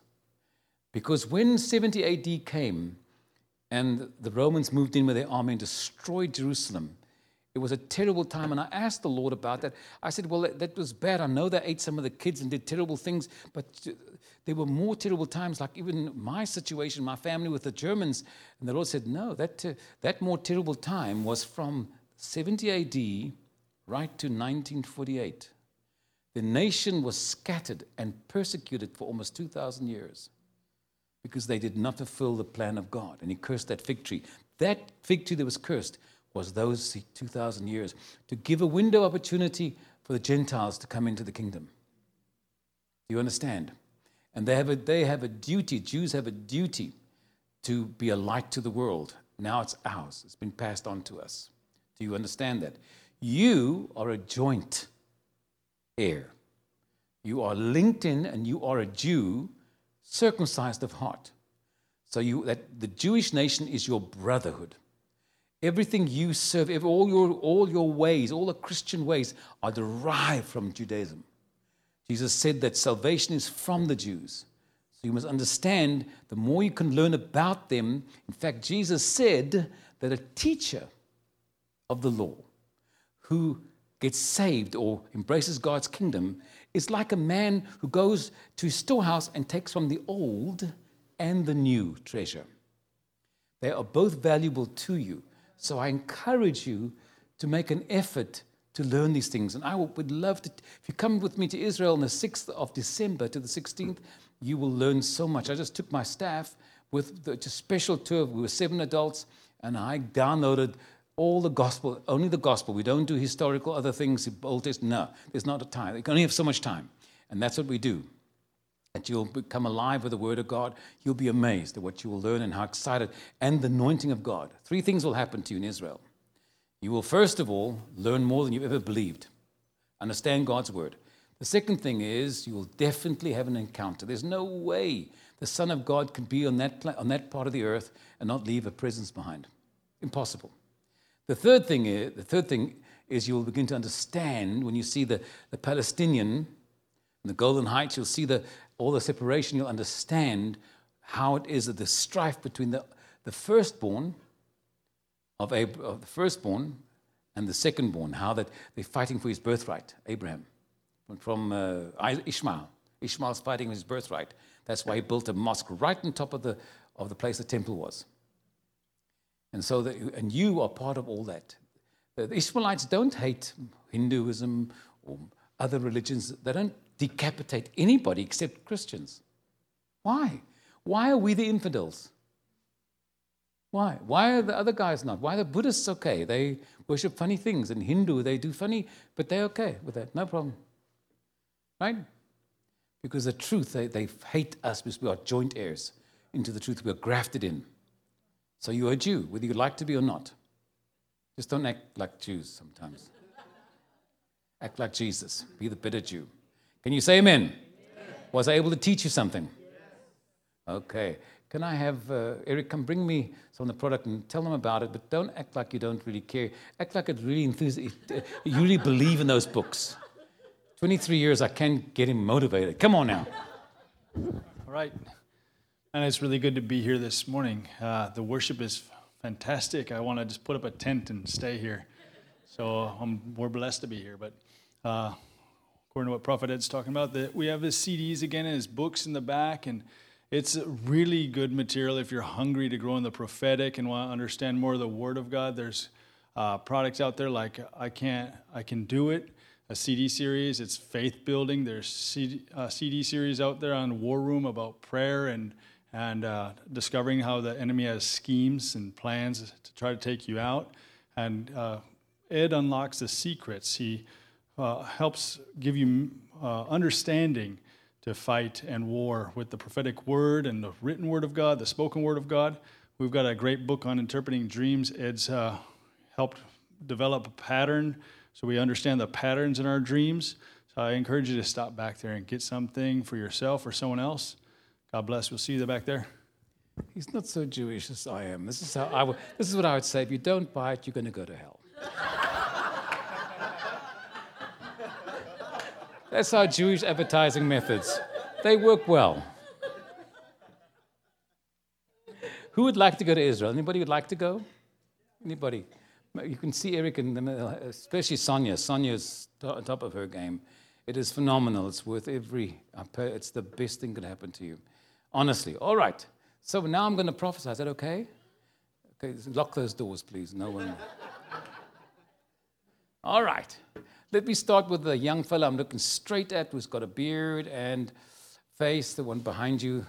Because when 70 AD came, and the Romans moved in with their army and destroyed Jerusalem. It was a terrible time, and I asked the Lord about that. I said, Well, that, was bad. I know they ate some of the kids and did terrible things, but there were more terrible times, like even my situation, my family with the Germans. And the Lord said, No, that, uh, that more terrible time was from 70 AD right to 1948. The nation was scattered and persecuted for almost 2,000 years because they did not fulfill the plan of God. And he cursed that fig tree. That fig tree that was cursed was those 2,000 years to give a window opportunity for the Gentiles to come into the kingdom. Do you understand? And they have a, they have a duty, Jews have a duty to be a light to the world. Now it's ours, it's been passed on to us. Do you understand that? You are a joint heir. You are linked in and you are a Jew circumcised of heart. So you, that the Jewish nation is your brotherhood. Everything you serve, all your, all your ways, all the Christian ways are derived from Judaism. Jesus said that salvation is from the Jews. So you must understand the more you can learn about them. In fact, Jesus said that a teacher of the law who gets saved or embraces God's kingdom is like a man who goes to his storehouse and takes from the old and the new treasure. They are both valuable to you. So I encourage you to make an effort to learn these things. And I would love to, if you come with me to Israel on the 6th of December to the 16th, you will learn so much. I just took my staff with the special tour. We were seven adults, and I downloaded all the gospel, only the gospel. We don't do historical other things, Old Testament. No, there's not a time. You can only have so much time. And that's what we do. That you'll become alive with the Word of God. You'll be amazed at what you will learn and how excited, and the anointing of God. Three things will happen to you in Israel. You will, first of all, learn more than you've ever believed, understand God's Word. The second thing is you will definitely have an encounter. There's no way the Son of God can be on that, on that part of the earth and not leave a presence behind. Impossible. The third thing is, the third thing is you will begin to understand when you see the, the Palestinian and the Golan Heights, you'll see the, all the separation, you'll understand how it is that the strife between the, the firstborn of, Ab- of the firstborn and the secondborn, how that they're fighting for his birthright, Abraham, from uh, Ishmael. Ishmael's fighting for his birthright. That's why he built a mosque right on top of the, of the place the temple was. And so, the, and you are part of all that. The Ishmaelites don't hate Hinduism or other religions. They don't decapitate anybody except Christians. Why? Why are we the infidels? Why? Why are the other guys not? Why are the Buddhists okay? They worship funny things. And Hindu, they do funny, but they're okay with that. No problem. Right? Because the truth, they, they hate us because we are joint heirs into the truth. We are grafted in. So you're a Jew, whether you like to be or not. Just don't act like Jews sometimes. act like Jesus. Be the better Jew. Can you say amen? Was I able to teach you something? Yes. Okay. Can I have uh, Eric come bring me some of the product and tell them about it? But don't act like you don't really care. Act like it really enthusiastic. You really believe in those books. 23 years, I can't get him motivated. Come on now.
All right. And it's really good to be here this morning. Uh, the worship is fantastic. I want to just put up a tent and stay here. So um, we're blessed to be here. But uh, according to what Prophet Ed's talking about, that we have his CDs again and his books in the back, and it's really good material if you're hungry to grow in the prophetic and want to understand more of the Word of God. There's uh, products out there like I can't, I can do it. A CD series, it's faith building. There's CD, uh, CD series out there on War Room about prayer and and uh, discovering how the enemy has schemes and plans to try to take you out. And uh, Ed unlocks the secrets. He uh, helps give you uh, understanding to fight and war with the prophetic word and the written word of God, the spoken word of God. We've got a great book on interpreting dreams. Ed's uh, helped develop a pattern so we understand the patterns in our dreams. So I encourage you to stop back there and get something for yourself or someone else. God bless. We'll see you back there.
He's not so Jewish as I am. This is how I would, this is what I would say. If you don't buy it, you're going to go to hell. That's our Jewish advertising methods. They work well. Who would like to go to Israel? Anybody would like to go? Anybody? You can see Eric and especially Sonia. Sonia's on top of her game. It is phenomenal. It's worth every. Uh, it's the best thing could happen to you. Honestly. All right. So now I'm going to prophesy. Is that okay? Okay, lock those doors, please. No one. All right. Let me start with the young fella I'm looking straight at who's got a beard and face, the one behind you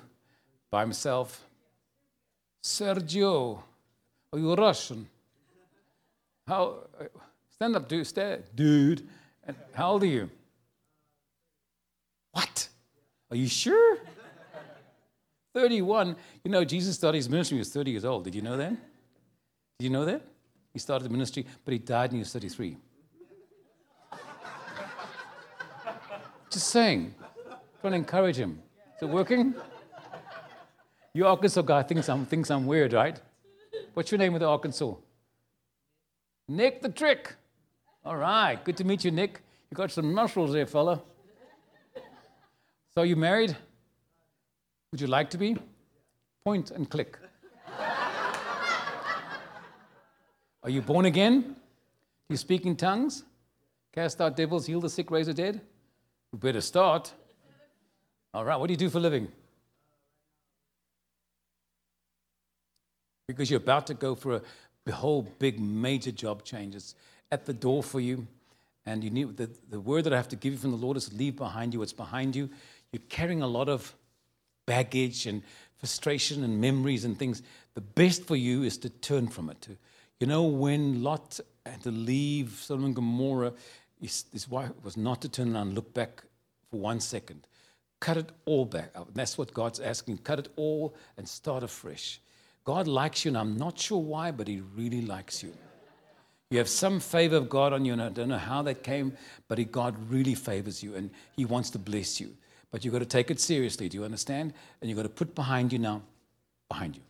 by himself. Sergio, are you Russian? How? Stand up, dude. Stand, dude. And how old are you? What? Are you sure? 31. You know, Jesus started his ministry when he was 30 years old. Did you know that? Did you know that? He started the ministry, but he died when he was 33. Just saying. Trying to encourage him. Is it working? Your Arkansas guy thinks I'm, thinks I'm weird, right? What's your name with Arkansas? Nick the Trick. All right. Good to meet you, Nick. You got some muscles there, fella. So, you married? Would you like to be? Point and click. Are you born again? Do you speak in tongues? Cast out devils, heal the sick, raise the dead? We better start. All right, what do you do for a living? Because you're about to go for a, whole big major job changes at the door for you. And you need the, the word that I have to give you from the Lord is leave behind you what's behind you. You're carrying a lot of baggage and frustration and memories and things, the best for you is to turn from it. You know, when Lot had to leave Sodom and Gomorrah, his, his wife was not to turn around and look back for one second. Cut it all back out. That's what God's asking. Cut it all and start afresh. God likes you, and I'm not sure why, but He really likes you. You have some favor of God on you, and I don't know how that came, but he, God really favors you, and He wants to bless you. But you've got to take it seriously. Do you understand? And you've got to put behind you now, behind you.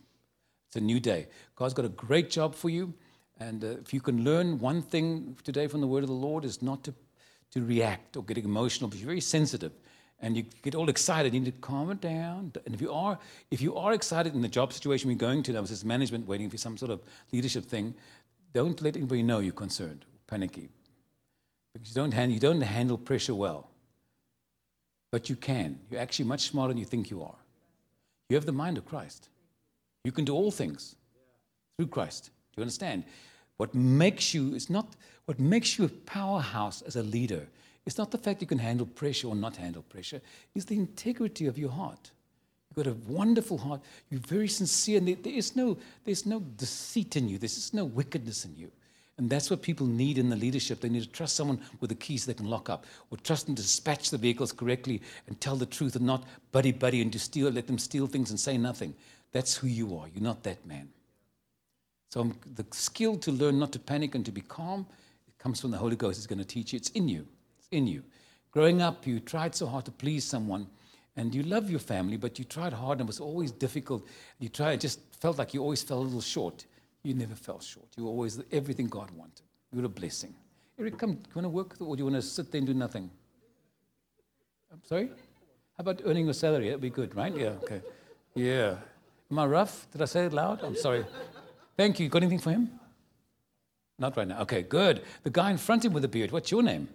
It's a new day. God's got a great job for you. And uh, if you can learn one thing today from the word of the Lord is not to, to react or get emotional, but you're very sensitive and you get all excited, you need to calm it down. And if you are, if you are excited in the job situation we're going to, that was this management waiting for some sort of leadership thing, don't let anybody know you're concerned, panicky. Because you don't, handle, you don't handle pressure well. But you can. You're actually much smarter than you think you are. You have the mind of Christ. You can do all things through Christ. Do you understand? What makes you is not what makes you a powerhouse as a leader. It's not the fact you can handle pressure or not handle pressure. It's the integrity of your heart. You've got a wonderful heart. You're very sincere. And there is no, there's no deceit in you. There's no wickedness in you. And that's what people need in the leadership. They need to trust someone with the keys they can lock up, or trust them to dispatch the vehicles correctly and tell the truth and not buddy buddy and to steal, let them steal things and say nothing. That's who you are. You're not that man. So um, the skill to learn not to panic and to be calm, it comes from the Holy Ghost. It's going to teach you. It's in you. It's in you. Growing up, you tried so hard to please someone, and you love your family, but you tried hard and it was always difficult. You tried, just felt like you always fell a little short. You never fell short. You were always everything God wanted. You were a blessing. Eric, come, do you want to work or do you want to sit there and do nothing? I'm sorry? How about earning your salary? That'd be good, right? Yeah, okay. Yeah. Am I rough? Did I say it loud? I'm sorry. Thank you. Got anything for him? Not right now. Okay, good. The guy in front of him with the beard, what's your name?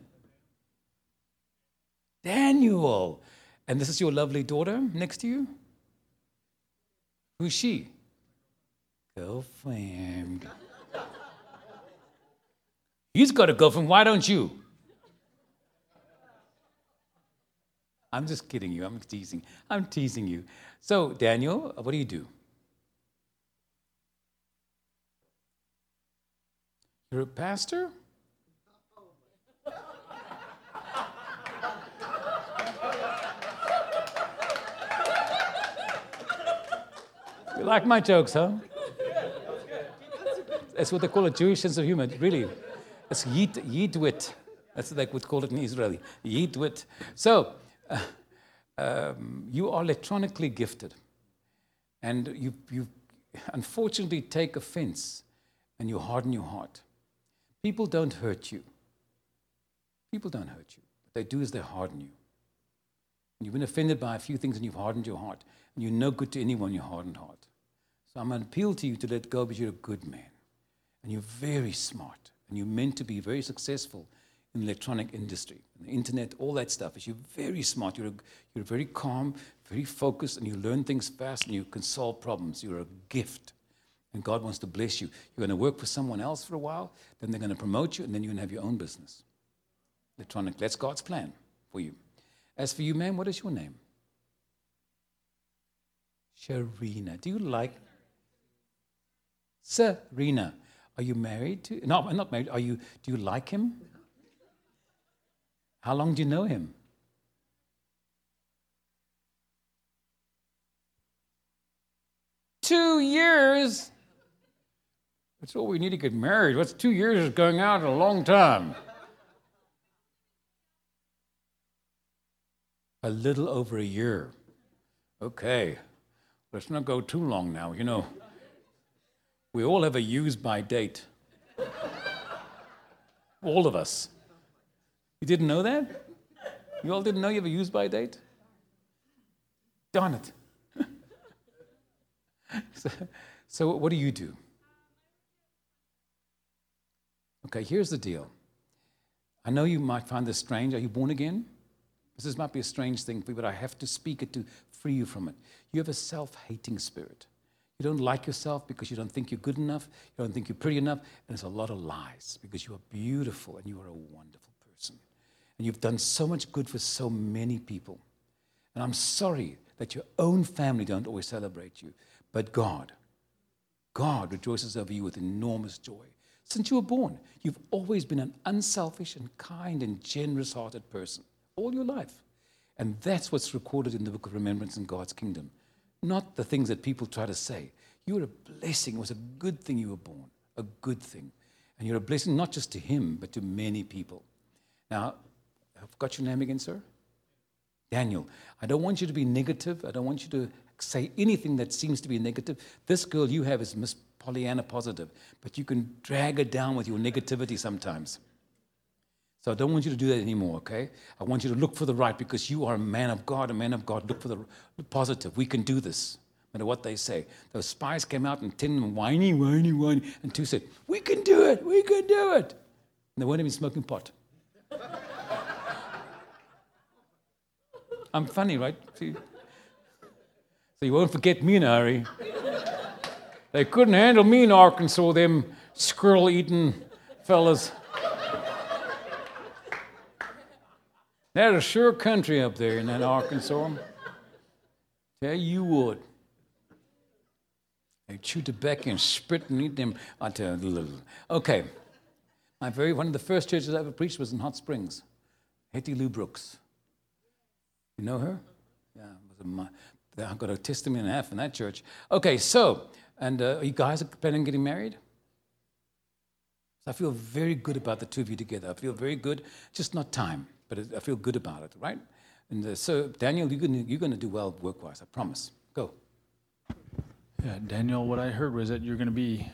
Daniel. And this is your lovely daughter next to you? Who's she? Girlfriend. He's got a girlfriend. Why don't you? I'm just kidding you. I'm teasing. I'm teasing you. So, Daniel, what do you do? You're a pastor? You like my jokes, huh? That's what they call a Jewish sense of humor, really. It's yid, yidwit. That's what they would call it in Israeli. Yidwit. So, uh, um, you are electronically gifted. And you, you unfortunately take offense and you harden your heart. People don't hurt you. People don't hurt you. What they do is they harden you. And you've been offended by a few things and you've hardened your heart. And you're no good to anyone, your hardened heart. So I'm going to appeal to you to let go because you're a good man. And you're very smart. And you're meant to be very successful in the electronic industry, the internet, all that stuff. Is you're very smart. You're, a, you're very calm, very focused, and you learn things fast and you can solve problems. You're a gift. And God wants to bless you. You're going to work for someone else for a while, then they're going to promote you, and then you're going to have your own business. Electronic. That's God's plan for you. As for you, ma'am, what is your name? Sharina. Do you like Serena? Are you married to? No, I'm not married. Are you? Do you like him? How long do you know him? Two years. That's all we need to get married. What's two years is going out in a long time. A little over a year. Okay. Let's not go too long now. You know, we all have a use by date. all of us. You didn't know that? You all didn't know you have a use by date? Darn it. so, so, what do you do? Okay, here's the deal. I know you might find this strange. Are you born again? This might be a strange thing for you, but I have to speak it to free you from it. You have a self hating spirit. You don't like yourself because you don't think you're good enough, you don't think you're pretty enough, and it's a lot of lies because you are beautiful and you are a wonderful person. And you've done so much good for so many people. And I'm sorry that your own family don't always celebrate you, but God, God rejoices over you with enormous joy. Since you were born, you've always been an unselfish and kind and generous hearted person all your life. And that's what's recorded in the book of remembrance in God's kingdom, not the things that people try to say. You were a blessing. It was a good thing you were born, a good thing. And you're a blessing not just to him, but to many people. Now, I've got your name again, sir? Daniel. I don't want you to be negative. I don't want you to say anything that seems to be negative. This girl you have is Miss Pollyanna positive, but you can drag it down with your negativity sometimes. So I don't want you to do that anymore, okay? I want you to look for the right because you are a man of God, a man of God. Look for the positive. We can do this, no matter what they say. Those spies came out and ten them whiny, whiny, whiny, and two said, We can do it, we can do it. And they weren't even smoking pot. I'm funny, right? See? So you won't forget me in a hurry. They couldn't handle me in Arkansas, them squirrel eating fellas. There's a sure country up there in that Arkansas. Yeah, you would. They chew tobacco and spit and eat them. I tell you, okay. My very one of the first churches I ever preached was in Hot Springs. Hetty Lou Brooks. You know her? Yeah, I've got a testimony and a half in that church. Okay, so, and uh, you guys are planning on getting married? So I feel very good about the two of you together. I feel very good, just not time, but I feel good about it, right? And uh, so, Daniel, you're going you're to do well work wise, I promise. Go.
Yeah, Daniel, what I heard was that you're going to be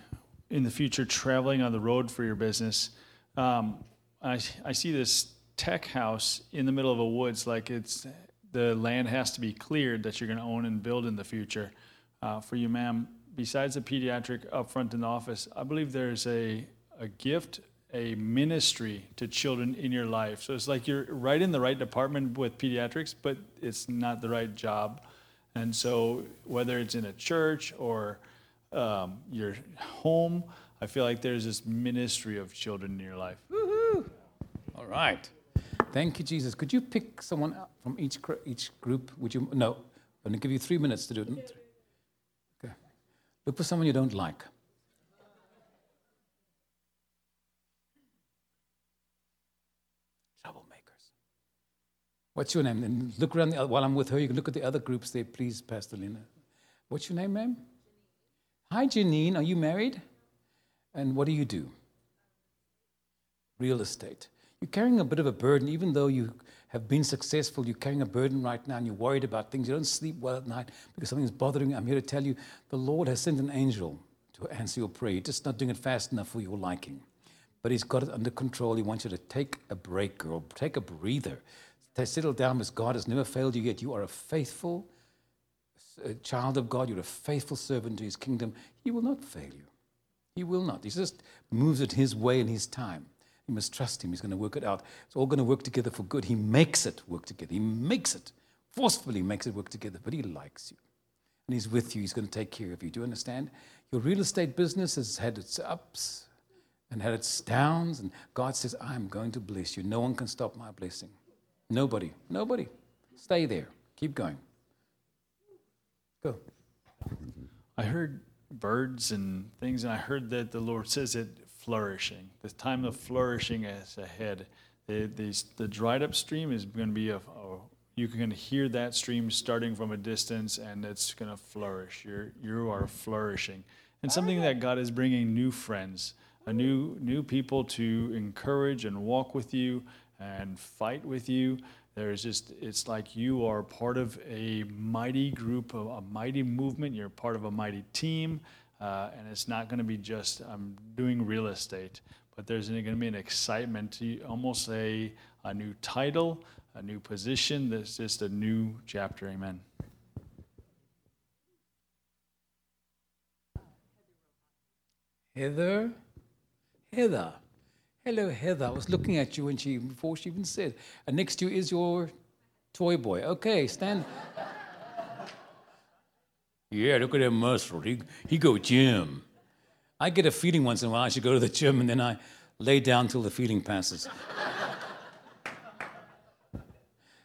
in the future traveling on the road for your business. Um, I, I see this tech house in the middle of a woods, like it's the land has to be cleared that you're going to own and build in the future. Uh, for you, ma'am, besides the pediatric up front in the office, I believe there's a, a gift, a ministry to children in your life. So it's like you're right in the right department with pediatrics, but it's not the right job. And so whether it's in a church or um, your home, I feel like there's this ministry of children in your life.
Woo-hoo. All right. Thank you, Jesus. Could you pick someone from each, each group? Would you? No. I'm going to give you three minutes to do it. Look for someone you don't like. Troublemakers. What's your name? And look around the, while I'm with her. You can look at the other groups there, please, Pastor Lina. What's your name, ma'am? Hi, Janine. Are you married? And what do you do? Real estate. You're carrying a bit of a burden, even though you have been successful, you're carrying a burden right now and you're worried about things. You don't sleep well at night because something's bothering you. I'm here to tell you the Lord has sent an angel to answer your prayer. You're just not doing it fast enough for your liking. But He's got it under control. He wants you to take a break, girl. Take a breather. Settle down because God has never failed you yet. You are a faithful uh, child of God. You're a faithful servant to His kingdom. He will not fail you. He will not. He just moves it His way in His time. You must trust Him. He's going to work it out. It's all going to work together for good. He makes it work together. He makes it, forcefully makes it work together, but He likes you. And He's with you. He's going to take care of you. Do you understand? Your real estate business has had its ups and had its downs, and God says, I'm going to bless you. No one can stop my blessing. Nobody. Nobody. Stay there. Keep going. Go.
I heard birds and things, and I heard that the Lord says it flourishing. The time of flourishing is ahead. The, the, the dried up stream is going to be a, a oh, you can hear that stream starting from a distance and it's going to flourish. You're, you are flourishing. And something that God is bringing new friends, a new, new people to encourage and walk with you and fight with you. There's just, it's like you are part of a mighty group, of a mighty movement. You're part of a mighty team. Uh, and it's not going to be just I'm doing real estate, but there's going to be an excitement, almost a, a new title, a new position. That's just a new chapter. Amen.
Heather, Heather, hello, Heather. I was looking at you when she before she even said. And next to you is your toy boy. Okay, stand. Yeah, look at that muscle. He, he go gym. I get a feeling once in a while I should go to the gym and then I lay down till the feeling passes.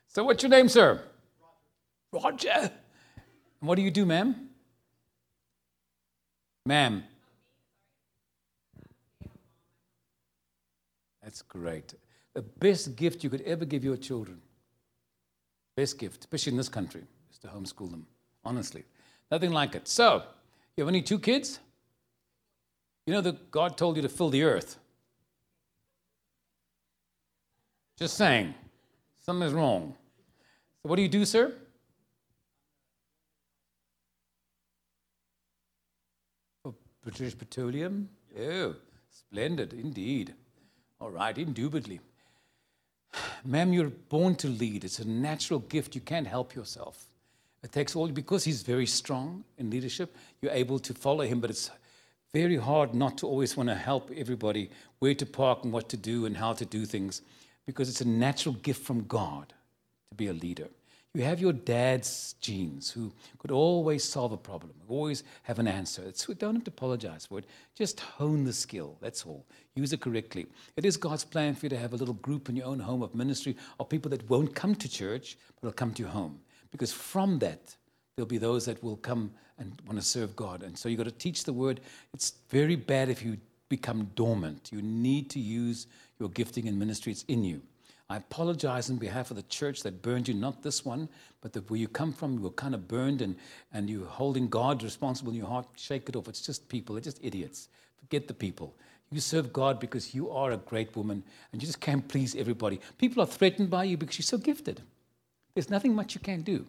so what's your name, sir? Roger. And what do you do, ma'am? Ma'am. That's great. The best gift you could ever give your children, best gift, especially in this country, is to homeschool them, honestly. Nothing like it. So, you have only two kids? You know that God told you to fill the earth. Just saying. Something's wrong. So, what do you do, sir? For British Petroleum? Oh, splendid indeed. All right, indubitably. Ma'am, you're born to lead. It's a natural gift. You can't help yourself. It takes all, because he's very strong in leadership, you're able to follow him, but it's very hard not to always want to help everybody where to park and what to do and how to do things because it's a natural gift from God to be a leader. You have your dad's genes who could always solve a problem, always have an answer. It's, don't have to apologize for it. Just hone the skill. That's all. Use it correctly. It is God's plan for you to have a little group in your own home of ministry of people that won't come to church, but will come to your home because from that, there'll be those that will come and want to serve God. And so you've got to teach the word. It's very bad if you become dormant. You need to use your gifting and ministry, it's in you. I apologize on behalf of the church that burned you, not this one, but the, where you come from, you were kind of burned and, and you're holding God responsible in your heart. Shake it off. It's just people, they're just idiots. Forget the people. You serve God because you are a great woman and you just can't please everybody. People are threatened by you because you're so gifted. There's nothing much you can do.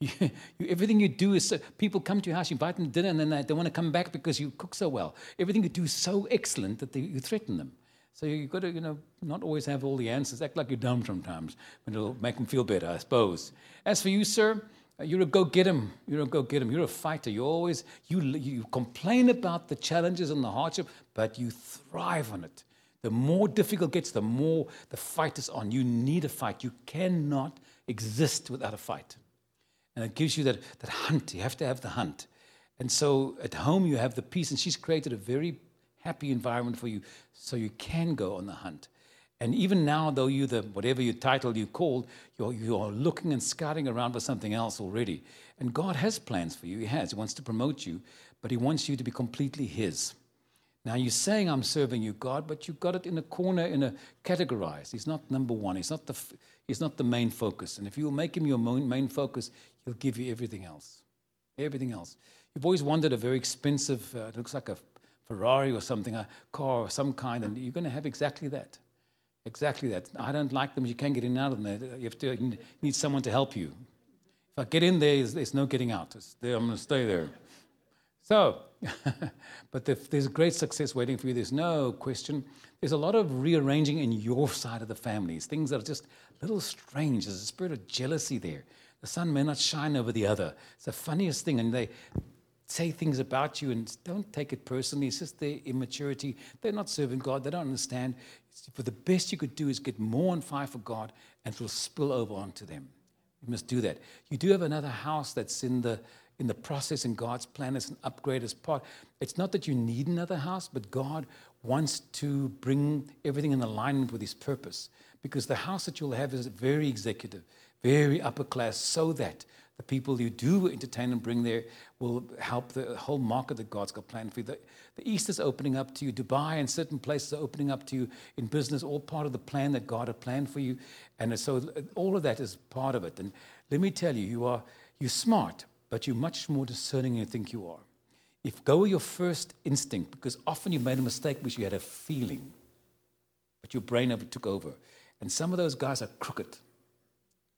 You, you, everything you do is so, people come to your house, you invite them to dinner, and then they, they want to come back because you cook so well. Everything you do is so excellent that they, you threaten them. So you've got to, you know, not always have all the answers. Act like you're dumb sometimes, but it'll make them feel better, I suppose. As for you, sir, you're a go get him. You're a go get him. You're a fighter. You always you you complain about the challenges and the hardship, but you thrive on it. The more difficult it gets, the more the fight is on. You need a fight. You cannot exist without a fight. And it gives you that, that hunt. You have to have the hunt. And so at home, you have the peace, and she's created a very happy environment for you so you can go on the hunt. And even now, though you the whatever your title you called, you're, you're looking and scouting around for something else already. And God has plans for you. He has. He wants to promote you, but He wants you to be completely His. Now you're saying I'm serving you, God, but you've got it in a corner, in a categorized. He's not number one. He's not the he's not the main focus. And if you make him your main focus, he'll give you everything else. Everything else. You've always wanted a very expensive, uh, it looks like a Ferrari or something, a car of some kind, and you're going to have exactly that. Exactly that. I don't like them. You can't get in and out of them. You have to you need someone to help you. If I get in there, there's, there's no getting out. There, I'm going to stay there. So, but there's great success waiting for you, there's no question. There's a lot of rearranging in your side of the families, things that are just a little strange. There's a spirit of jealousy there. The sun may not shine over the other. It's the funniest thing. And they say things about you and don't take it personally. It's just their immaturity. They're not serving God. They don't understand. But the best you could do is get more on fire for God and it will spill over onto them. You must do that. You do have another house that's in the in the process in God's plan as an upgrade as part. It's not that you need another house, but God wants to bring everything in alignment with His purpose. Because the house that you'll have is very executive, very upper class, so that the people you do entertain and bring there will help the whole market that God's got planned for you. The, the East is opening up to you. Dubai and certain places are opening up to you in business, all part of the plan that God had planned for you. And so all of that is part of it. And let me tell you, you are you're smart, but you're much more discerning than you think you are. If go with your first instinct, because often you made a mistake because you had a feeling, but your brain took over. And some of those guys are crooked.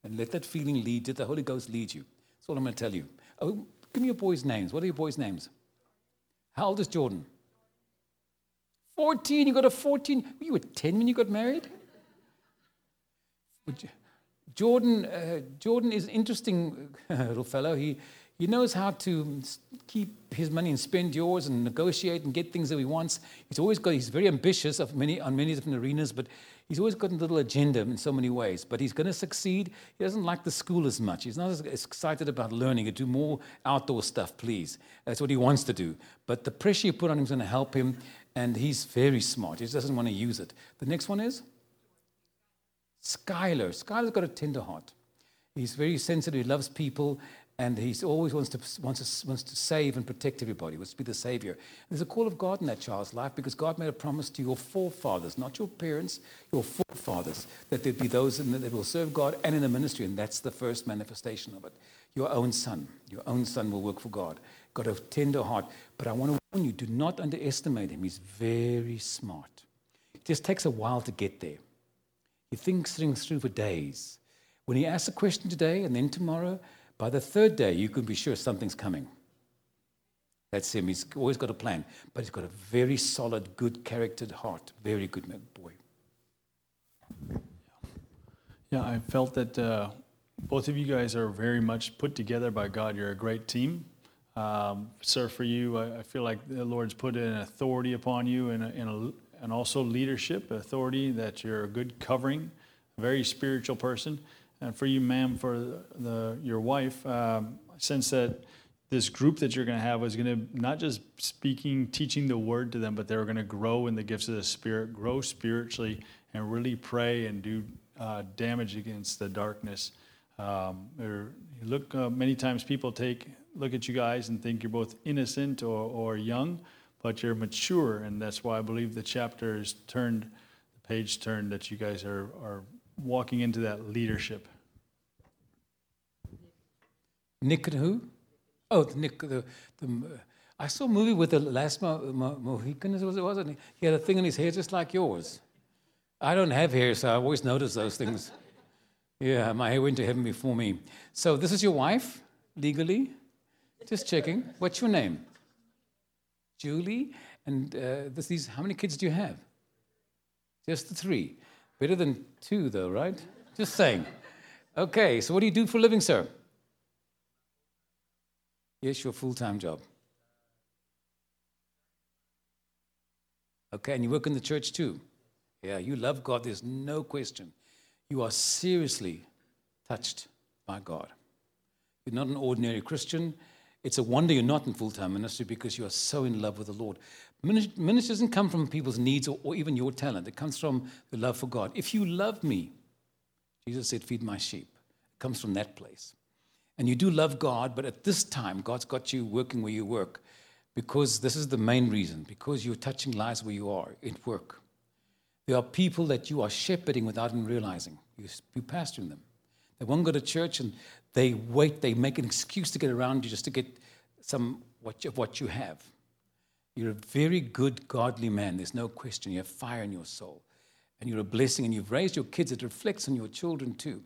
And let that feeling lead, did the Holy Ghost lead you? That's all I'm going to tell you. Oh, give me your boys' names. What are your boys' names? How old is Jordan? 14. You got a 14. You were 10 when you got married? Jordan, uh, Jordan is an interesting little fellow. He, he knows how to keep his money and spend yours and negotiate and get things that he wants. He's always got, he's very ambitious of many, on many different arenas, but he's always got a little agenda in so many ways. But he's going to succeed. He doesn't like the school as much. He's not as excited about learning. Do more outdoor stuff, please. That's what he wants to do. But the pressure you put on him is going to help him, and he's very smart. He just doesn't want to use it. The next one is Skylar. Skylar's got a tender heart. He's very sensitive. He loves people, and he always wants to, wants, to, wants to save and protect everybody, wants to be the savior. There's a call of God in that child's life because God made a promise to your forefathers, not your parents, your forefathers, that there'd be those the, that will serve God and in the ministry, and that's the first manifestation of it. Your own son, your own son will work for God. Got a tender heart. But I want to warn you, do not underestimate him. He's very smart. It just takes a while to get there. He thinks things through for days. When he asks a question today and then tomorrow, by the third day, you can be sure something's coming. That's him. He's always got a plan, but he's got a very solid, good charactered heart. Very good man boy.
Yeah, I felt that uh, both of you guys are very much put together by God. You're a great team. Um, sir, for you, I, I, feel like the Lord's put an authority upon you and, a, and, a, and also leadership authority that you're a good covering, a very spiritual person. And for you, ma'am, for the, your wife, um, I sense that this group that you're going to have is going to not just speaking, teaching the word to them, but they're going to grow in the gifts of the Spirit, grow spiritually, and really pray and do uh, damage against the darkness. Um, look, uh, many times people take look at you guys and think you're both innocent or, or young, but you're mature, and that's why I believe the chapter is turned, the page turned, that you guys are, are walking into that leadership?
Nick and who? Oh, Nick. The, the, I saw a movie with the last Mo, Mo, Mohican, was it wasn't? He had a thing in his hair just like yours. I don't have hair, so I always notice those things. Yeah, my hair went to heaven before me. So this is your wife, legally? Just checking. What's your name? Julie. And uh, this, these, how many kids do you have? Just the three. Better than two, though, right? Just saying. Okay, so what do you do for a living, sir? Yes, your full time job. Okay, and you work in the church too. Yeah, you love God, there's no question. You are seriously touched by God. You're not an ordinary Christian. It's a wonder you're not in full time ministry because you are so in love with the Lord. Ministry doesn't come from people's needs or, or, even your talent, it comes from the love for God. If you love me, Jesus said, Feed my sheep. It comes from that place. And you do love God, but at this time, God's got you working where you work because this is the main reason because you're touching lives where you are at work. There are people that you are shepherding without even realizing. You, are pastoring them. They won't go to church and they wait, they make an excuse to get around you just to get some of what you have. You're a very good, godly man. There's no question. You have fire in your soul. And you're a blessing, and you've raised your kids. It reflects on your children too.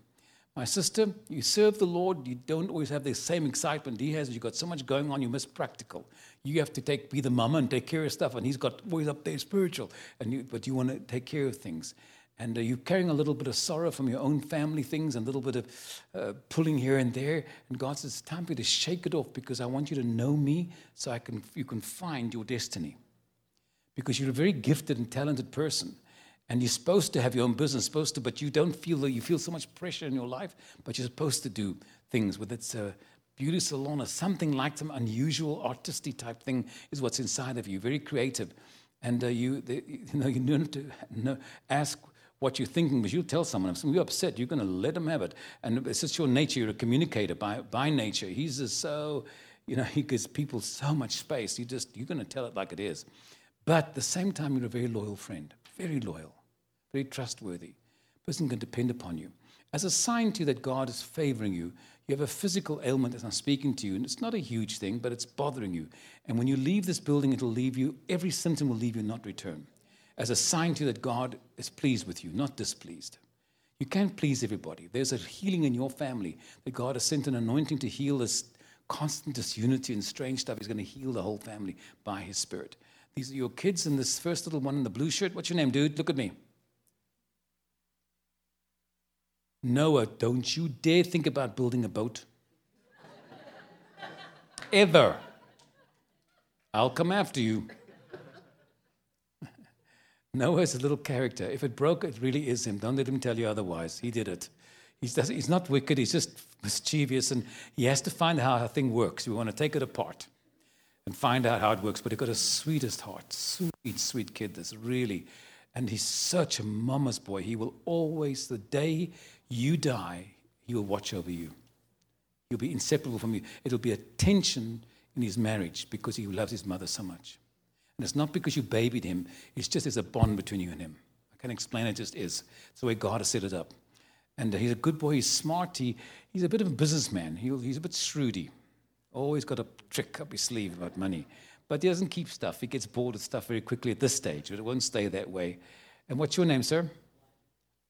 My sister, you serve the Lord. You don't always have the same excitement he has. You've got so much going on, you miss practical. You have to take, be the mama and take care of stuff, and he's got always up there spiritual. And you, but you want to take care of things. And uh, you're carrying a little bit of sorrow from your own family things and a little bit of uh, pulling here and there. And God says, it's time for you to shake it off because I want you to know me so I can, you can find your destiny. Because you're a very gifted and talented person. And you're supposed to have your own business, supposed to, but you don't feel that you feel so much pressure in your life, but you're supposed to do things, whether it's a beauty salon or something like some unusual artistic type thing is what's inside of you, very creative. And uh, you, the, you know, you need to ask what you're thinking, but you tell someone, if you're upset, you're going to let them have it. And it's just your nature. You're a communicator by, by nature. He's just so, you know, he gives people so much space. You just, you're going to tell it like it is. But at the same time, you're a very loyal friend, very loyal, very trustworthy. Person can depend upon you. As a sign to you that God is favoring you, you have a physical ailment that's not speaking to you, and it's not a huge thing, but it's bothering you. And when you leave this building, it'll leave you, every symptom will leave you, not return as a sign to you that God is pleased with you, not displeased. You can't please everybody. There's a healing in your family that God has sent an anointing to heal this constant disunity and strange stuff. He's going to heal the whole family by His Spirit. These are your kids, and this first little one in the blue shirt. What's your name, dude? Look at me. Noah, don't you dare think about building a boat. Ever. I'll come after you. Noah's a little character. If it broke, it really is him. Don't let him tell you otherwise. He did it. He's, he's not wicked, he's just mischievous, and he has to find out how a thing works. We want to take it apart and find out how it works. But he's got a sweetest heart, sweet, sweet kid that's really, and he's such a mama's boy. He will always, the day you die, he will watch over you. He'll be inseparable from you. It'll be a tension in his marriage because he loves his mother so much. And it's not because you babied him, it's just there's a bond between you and him. I can't explain it, it just is. It's the way God has set it up. And he's a good boy, he's smart, he, he's a bit of a businessman, he, he's a bit shrewdy. Always got a trick up his sleeve about money. But he doesn't keep stuff. He gets bored of stuff very quickly at this stage, but it won't stay that way. And what's your name, sir?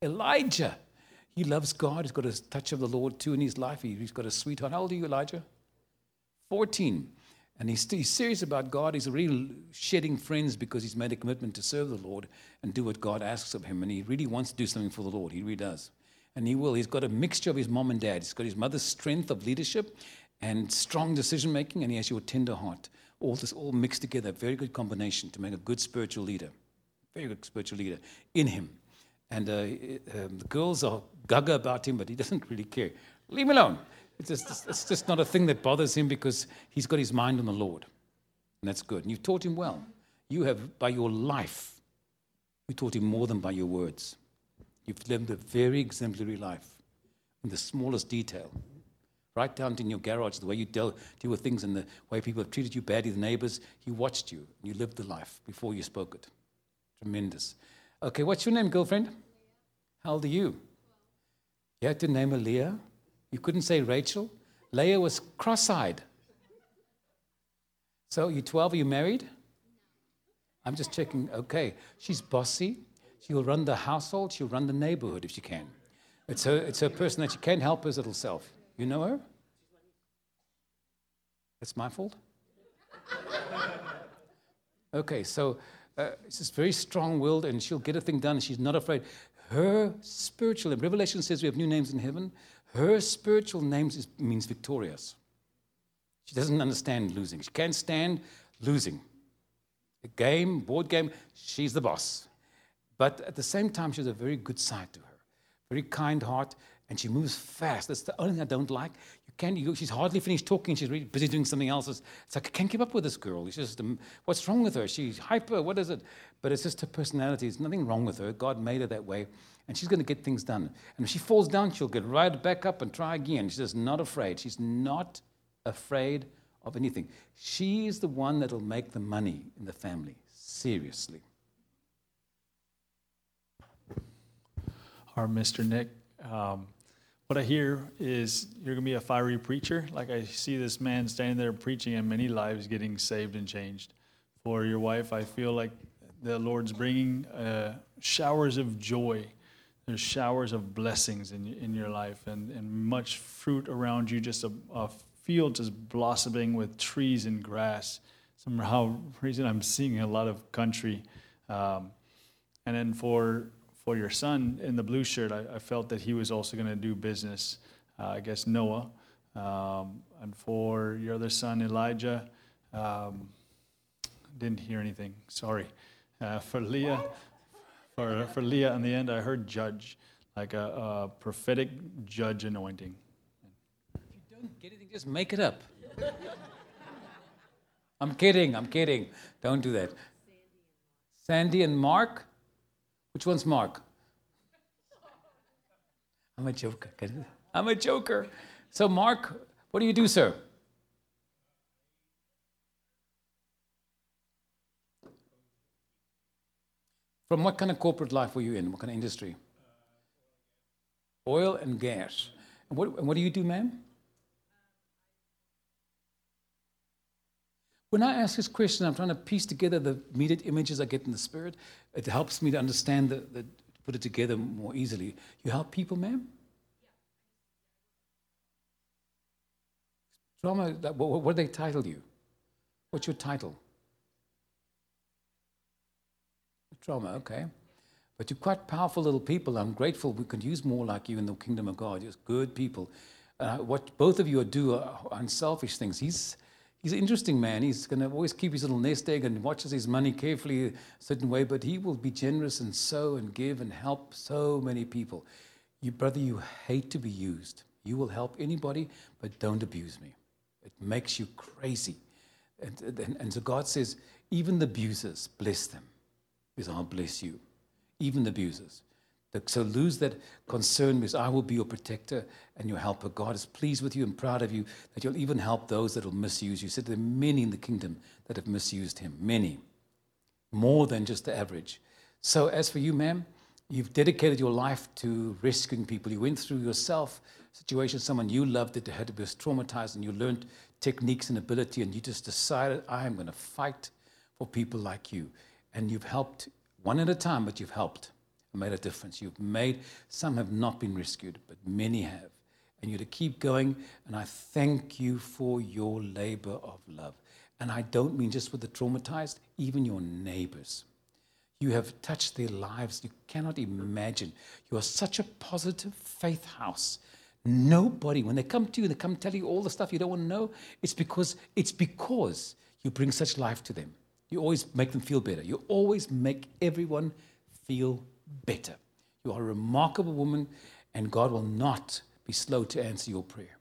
Elijah. He loves God. He's got a touch of the Lord too in his life. He's got a sweetheart. How old are you, Elijah? 14. And he's, he's serious about God. He's really shedding friends because he's made a commitment to serve the Lord and do what God asks of him. And he really wants to do something for the Lord. He really does. And he will. He's got a mixture of his mom and dad. He's got his mother's strength of leadership and strong decision making, and he has your tender heart. All this all mixed together. Very good combination to make a good spiritual leader. Very good spiritual leader in him. And uh, um, the girls are gaga about him, but he doesn't really care. Leave him alone. It's just, it's just not a thing that bothers him because he's got his mind on the Lord. And that's good. And you've taught him well. You have, by your life, you taught him more than by your words. You've lived a very exemplary life in the smallest detail. Right down in your garage, the way you deal, deal with things and the way people have treated you badly, the neighbors, he watched you you lived the life before you spoke it. Tremendous. Okay, what's your name, girlfriend? How old are you? You had to name her Leah? You couldn't say Rachel. Leah was cross eyed. So, you 12, are you married? I'm just checking. Okay. She's bossy. She'll run the household. She'll run the neighborhood if she can. It's her, it's her person that she can't help her little self. You know her? It's my fault? okay, so uh, she's very strong willed and she'll get a thing done. She's not afraid. Her spiritual, Revelation says we have new names in heaven. Her spiritual name is, means victorious. She doesn't understand losing. She can't stand losing. A game, board game, she's the boss. But at the same time, she has a very good side to her, very kind heart, and she moves fast. That's the only thing I don't like. You can't, you, she's hardly finished talking. She's really busy doing something else. It's, like, I can't keep up with this girl. It's just, um, what's wrong with her? She's hyper. What is it? But it's just her personality. There's nothing wrong with her. God made her that way, and she's going to get things done. And if she falls down, she'll get right back up and try again. She's just not afraid. She's not afraid of anything. She is the one that'll make the money in the family. Seriously.
Our Mr. Nick, um, what I hear is you're going to be a fiery preacher. Like I see this man standing there preaching and many lives getting saved and changed. For your wife, I feel like the Lord's bringing uh, showers of joy. There's showers of blessings in, in your life and, and much fruit around you, just a, a field just blossoming with trees and grass. Somehow, reason I'm seeing a lot of country. Um, and then for for your son in the blue shirt, I, I felt that he was also going to do business. Uh, I guess Noah, um, and for your other son Elijah, um, didn't hear anything. Sorry. Uh, for Leah, for for Leah, in the end, I heard judge, like a, a prophetic judge anointing If you
don't get anything, just make it up. I'm kidding, I'm kidding. Don't do that. Sandy and Mark? Which one's Mark? I'm a joker. I'm a joker. So, Mark, what do you do, sir? From what kind of corporate life were you in? What kind of industry? Oil and gas. And what, and what do you do, ma'am? When I ask this question, I'm trying to piece together the immediate images I get in the spirit. It helps me to understand the, the put it together more easily. You help people, ma'am? Trauma, what, what do they title you? What's your title? Trauma, okay. But you're quite powerful little people. I'm grateful we could use more like you in the kingdom of God. Just good people. Uh, what both of you do are unselfish things. He's He's an interesting man. He's going to always keep his little nest egg and watches his money carefully a certain way, but he will be generous and sow and give and help so many people. You, brother, you hate to be used. You will help anybody, but don't abuse me. It makes you crazy. And, and, and so God says, even the abusers, bless them, because I'll bless you. Even the abusers. So lose that concern because I will be your protector and your helper. God is pleased with you and proud of you that you'll even help those that will misuse you. Said there are many in the kingdom that have misused him. Many. More than just the average. So as for you, ma'am, you've dedicated your life to rescuing people. You went through yourself situation, someone you loved that had to be traumatized, and you learned techniques and ability, and you just decided, I am going to fight for people like you. And you've helped one at a time, but you've helped made a difference. You've made, some have not been rescued, but many have. And you're to keep going. And I thank you for your labor of love. And I don't mean just with the traumatized, even your neighbors. You have touched their lives. You cannot imagine. You are such a positive faith house. Nobody, when they come to you they come tell you all the stuff you don't want to know, it's because it's because you bring such life to them. You always make them feel better. You always make everyone feel better. You are a remarkable woman, and God will not be slow to answer your prayer.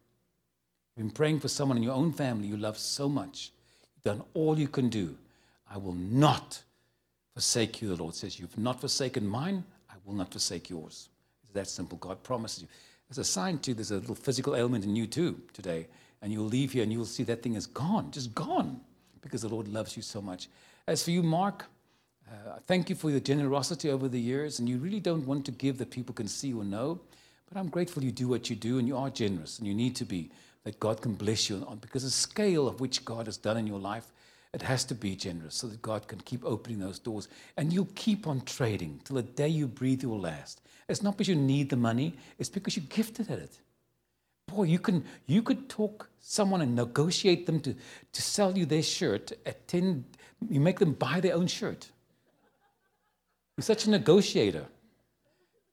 You've been praying for someone in your own family you love so much. You've done all you can do. I will not forsake you, the Lord says. You've not forsaken mine, I will not forsake yours. It's that simple. God promises you. As a sign, too, there's a little physical ailment in you, too, today. And you'll leave here and you'll see that thing is gone, just gone, because the Lord loves you so much. As for you, Mark, uh, thank you for your generosity over the years, and you really don't want to give that people can see or know. But I'm grateful you do what you do, and you are generous, and you need to be, that God can bless you on, because the scale of which God has done in your life, It has to be generous so that God can keep opening those doors. And you'll keep on trading till the day you breathe your last. It's not because you need the money, it's because you're gifted at it. Boy, you can you could talk someone and negotiate them to, to sell you their shirt at 10, you make them buy their own shirt. You're such a negotiator,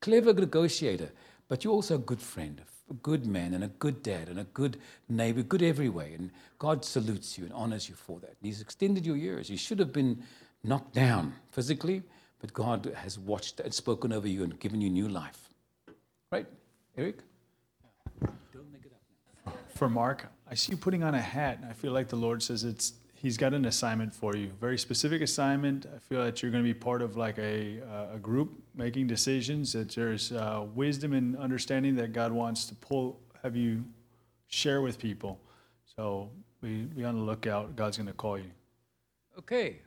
clever negotiator, but you're also a good friend, a good man, and a good dad, and a good neighbor, good every way. And God salutes you and honors you for that. He's extended your years. You should have been knocked down physically, but God has watched and spoken over you and given you new life. Right, Eric?
For Mark, I see you putting on a hat. And I feel like the Lord says it's He's got an assignment for you, very specific assignment. I feel that you're going to be part of like a, uh, a group making decisions. That there's uh, wisdom and understanding that God wants to pull, have you share with people. So be, be on the lookout. God's going to call you.
Okay,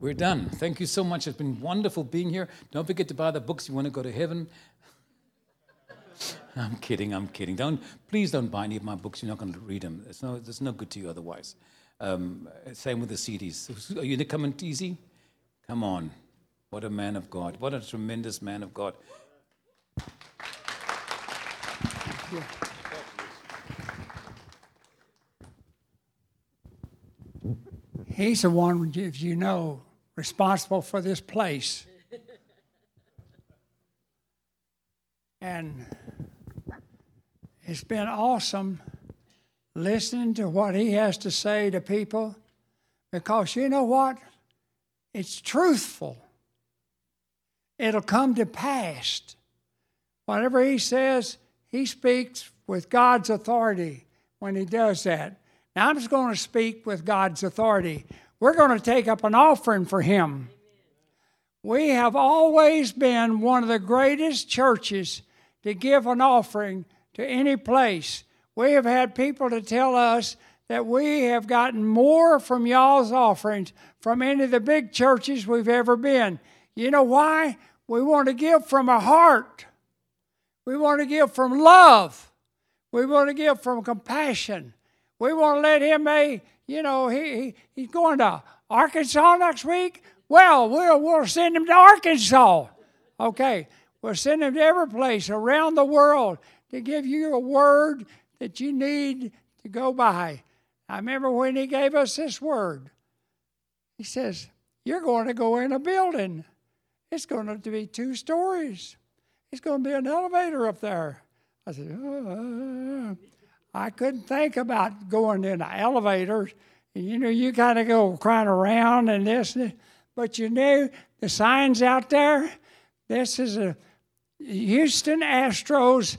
we're done. Thank you so much. It's been wonderful being here. Don't forget to buy the books. You want to go to heaven. I'm kidding. I'm kidding. Don't please don't buy any of my books. You're not going to read them. It's no. It's no good to you otherwise. Um, same with the CDs. Are you coming easy? Come on. What a man of God. What a tremendous man of God.
He's the one, as you know, responsible for this place. And it's been awesome listening to what he has to say to people because you know what? It's truthful. It'll come to pass. Whatever he says, he speaks with God's authority when he does that. Now, I'm just going to speak with God's authority. We're going to take up an offering for him. We have always been one of the greatest churches to give an offering to any place. We have had people to tell us that we have gotten more from y'all's offerings from any of the big churches we've ever been. You know why? We want to give from our heart. We want to give from love. We want to give from compassion. We want to let him a, you know, he, he he's going to Arkansas next week. Well, we'll we'll send him to Arkansas. Okay. We'll send him to every place around the world to give you a word that you need to go by. I remember when he gave us this word. He says, You're going to go in a building. It's going to be two stories. It's going to be an elevator up there. I said, oh. I couldn't think about going in an elevator. You know, you kind of go crying around and this, and this, but you knew the signs out there. This is a Houston Astros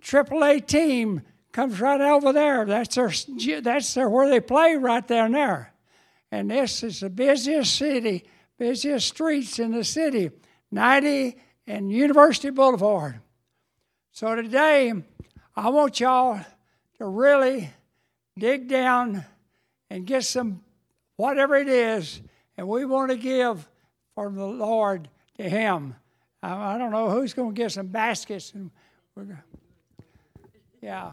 AAA team comes right over there. That's their, that's their, where they play right down there. And this is the busiest city, busiest streets in the city, 90 and University Boulevard. So today, I want y'all to really dig down and get some, whatever it is, and we want to give from the Lord to Him. I, I don't know who's going to get some baskets, and we're yeah.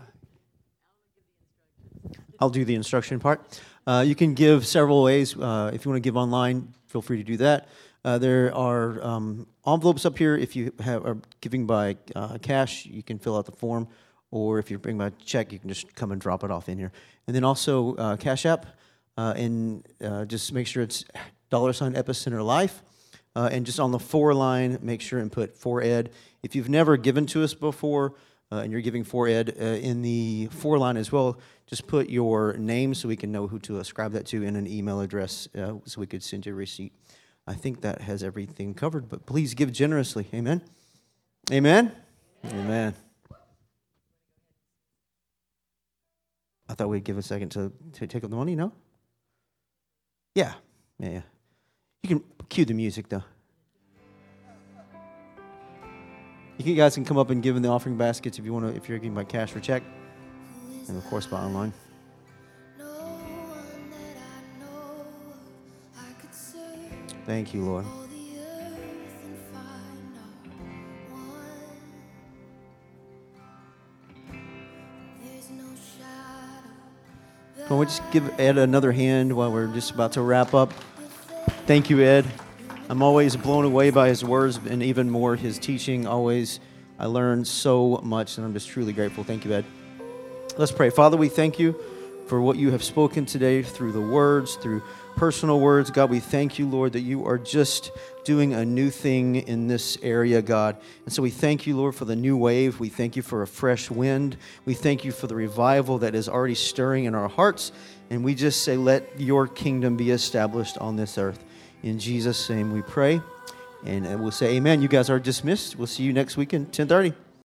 I'll do the instruction part. Uh, you can give several ways. Uh, if you want to give online, feel free to do that. Uh, there are um, envelopes up here. If you have, are giving by uh, cash, you can fill out the form, or if you're bringing by check, you can just come and drop it off in here. And then also uh, Cash App, uh, and just make sure it's dollar sign Epicenter Life. and just on the for line, make sure and put for ed. If you've never given to us before, uh, and you're giving for ed uh, in the for line as well, just put your name so we can know who to ascribe that to and an email address uh, so we could send you a receipt. I think that has everything covered, but please give generously. Amen. Amen. Amen. I thought we'd give a second to, to take up the money, no? Yeah, yeah. You can cue the music though. You guys can come up and give in the offering baskets if you want to, if you're giving by cash or check, and of course by online. Thank you, Lord. Can we just give Ed another hand while we're just about to wrap up? Thank you, Ed. I'm always blown away by his words and even more his teaching. Always, I learn so much, and I'm just truly grateful. Thank you, Ed. Let's pray. Father, we thank you for what you have spoken today through the words, through personal words. God, we thank you, Lord, that you are just doing a new thing in this area, God. And so we thank you, Lord, for the new wave. We thank you for a fresh wind. We thank you for the revival that is already stirring in our hearts. And we just say, let your kingdom be established on this earth. In Jesus' name we pray. And uh, we'll say amen. You guys are dismissed. We'll see you next weekend, 1030.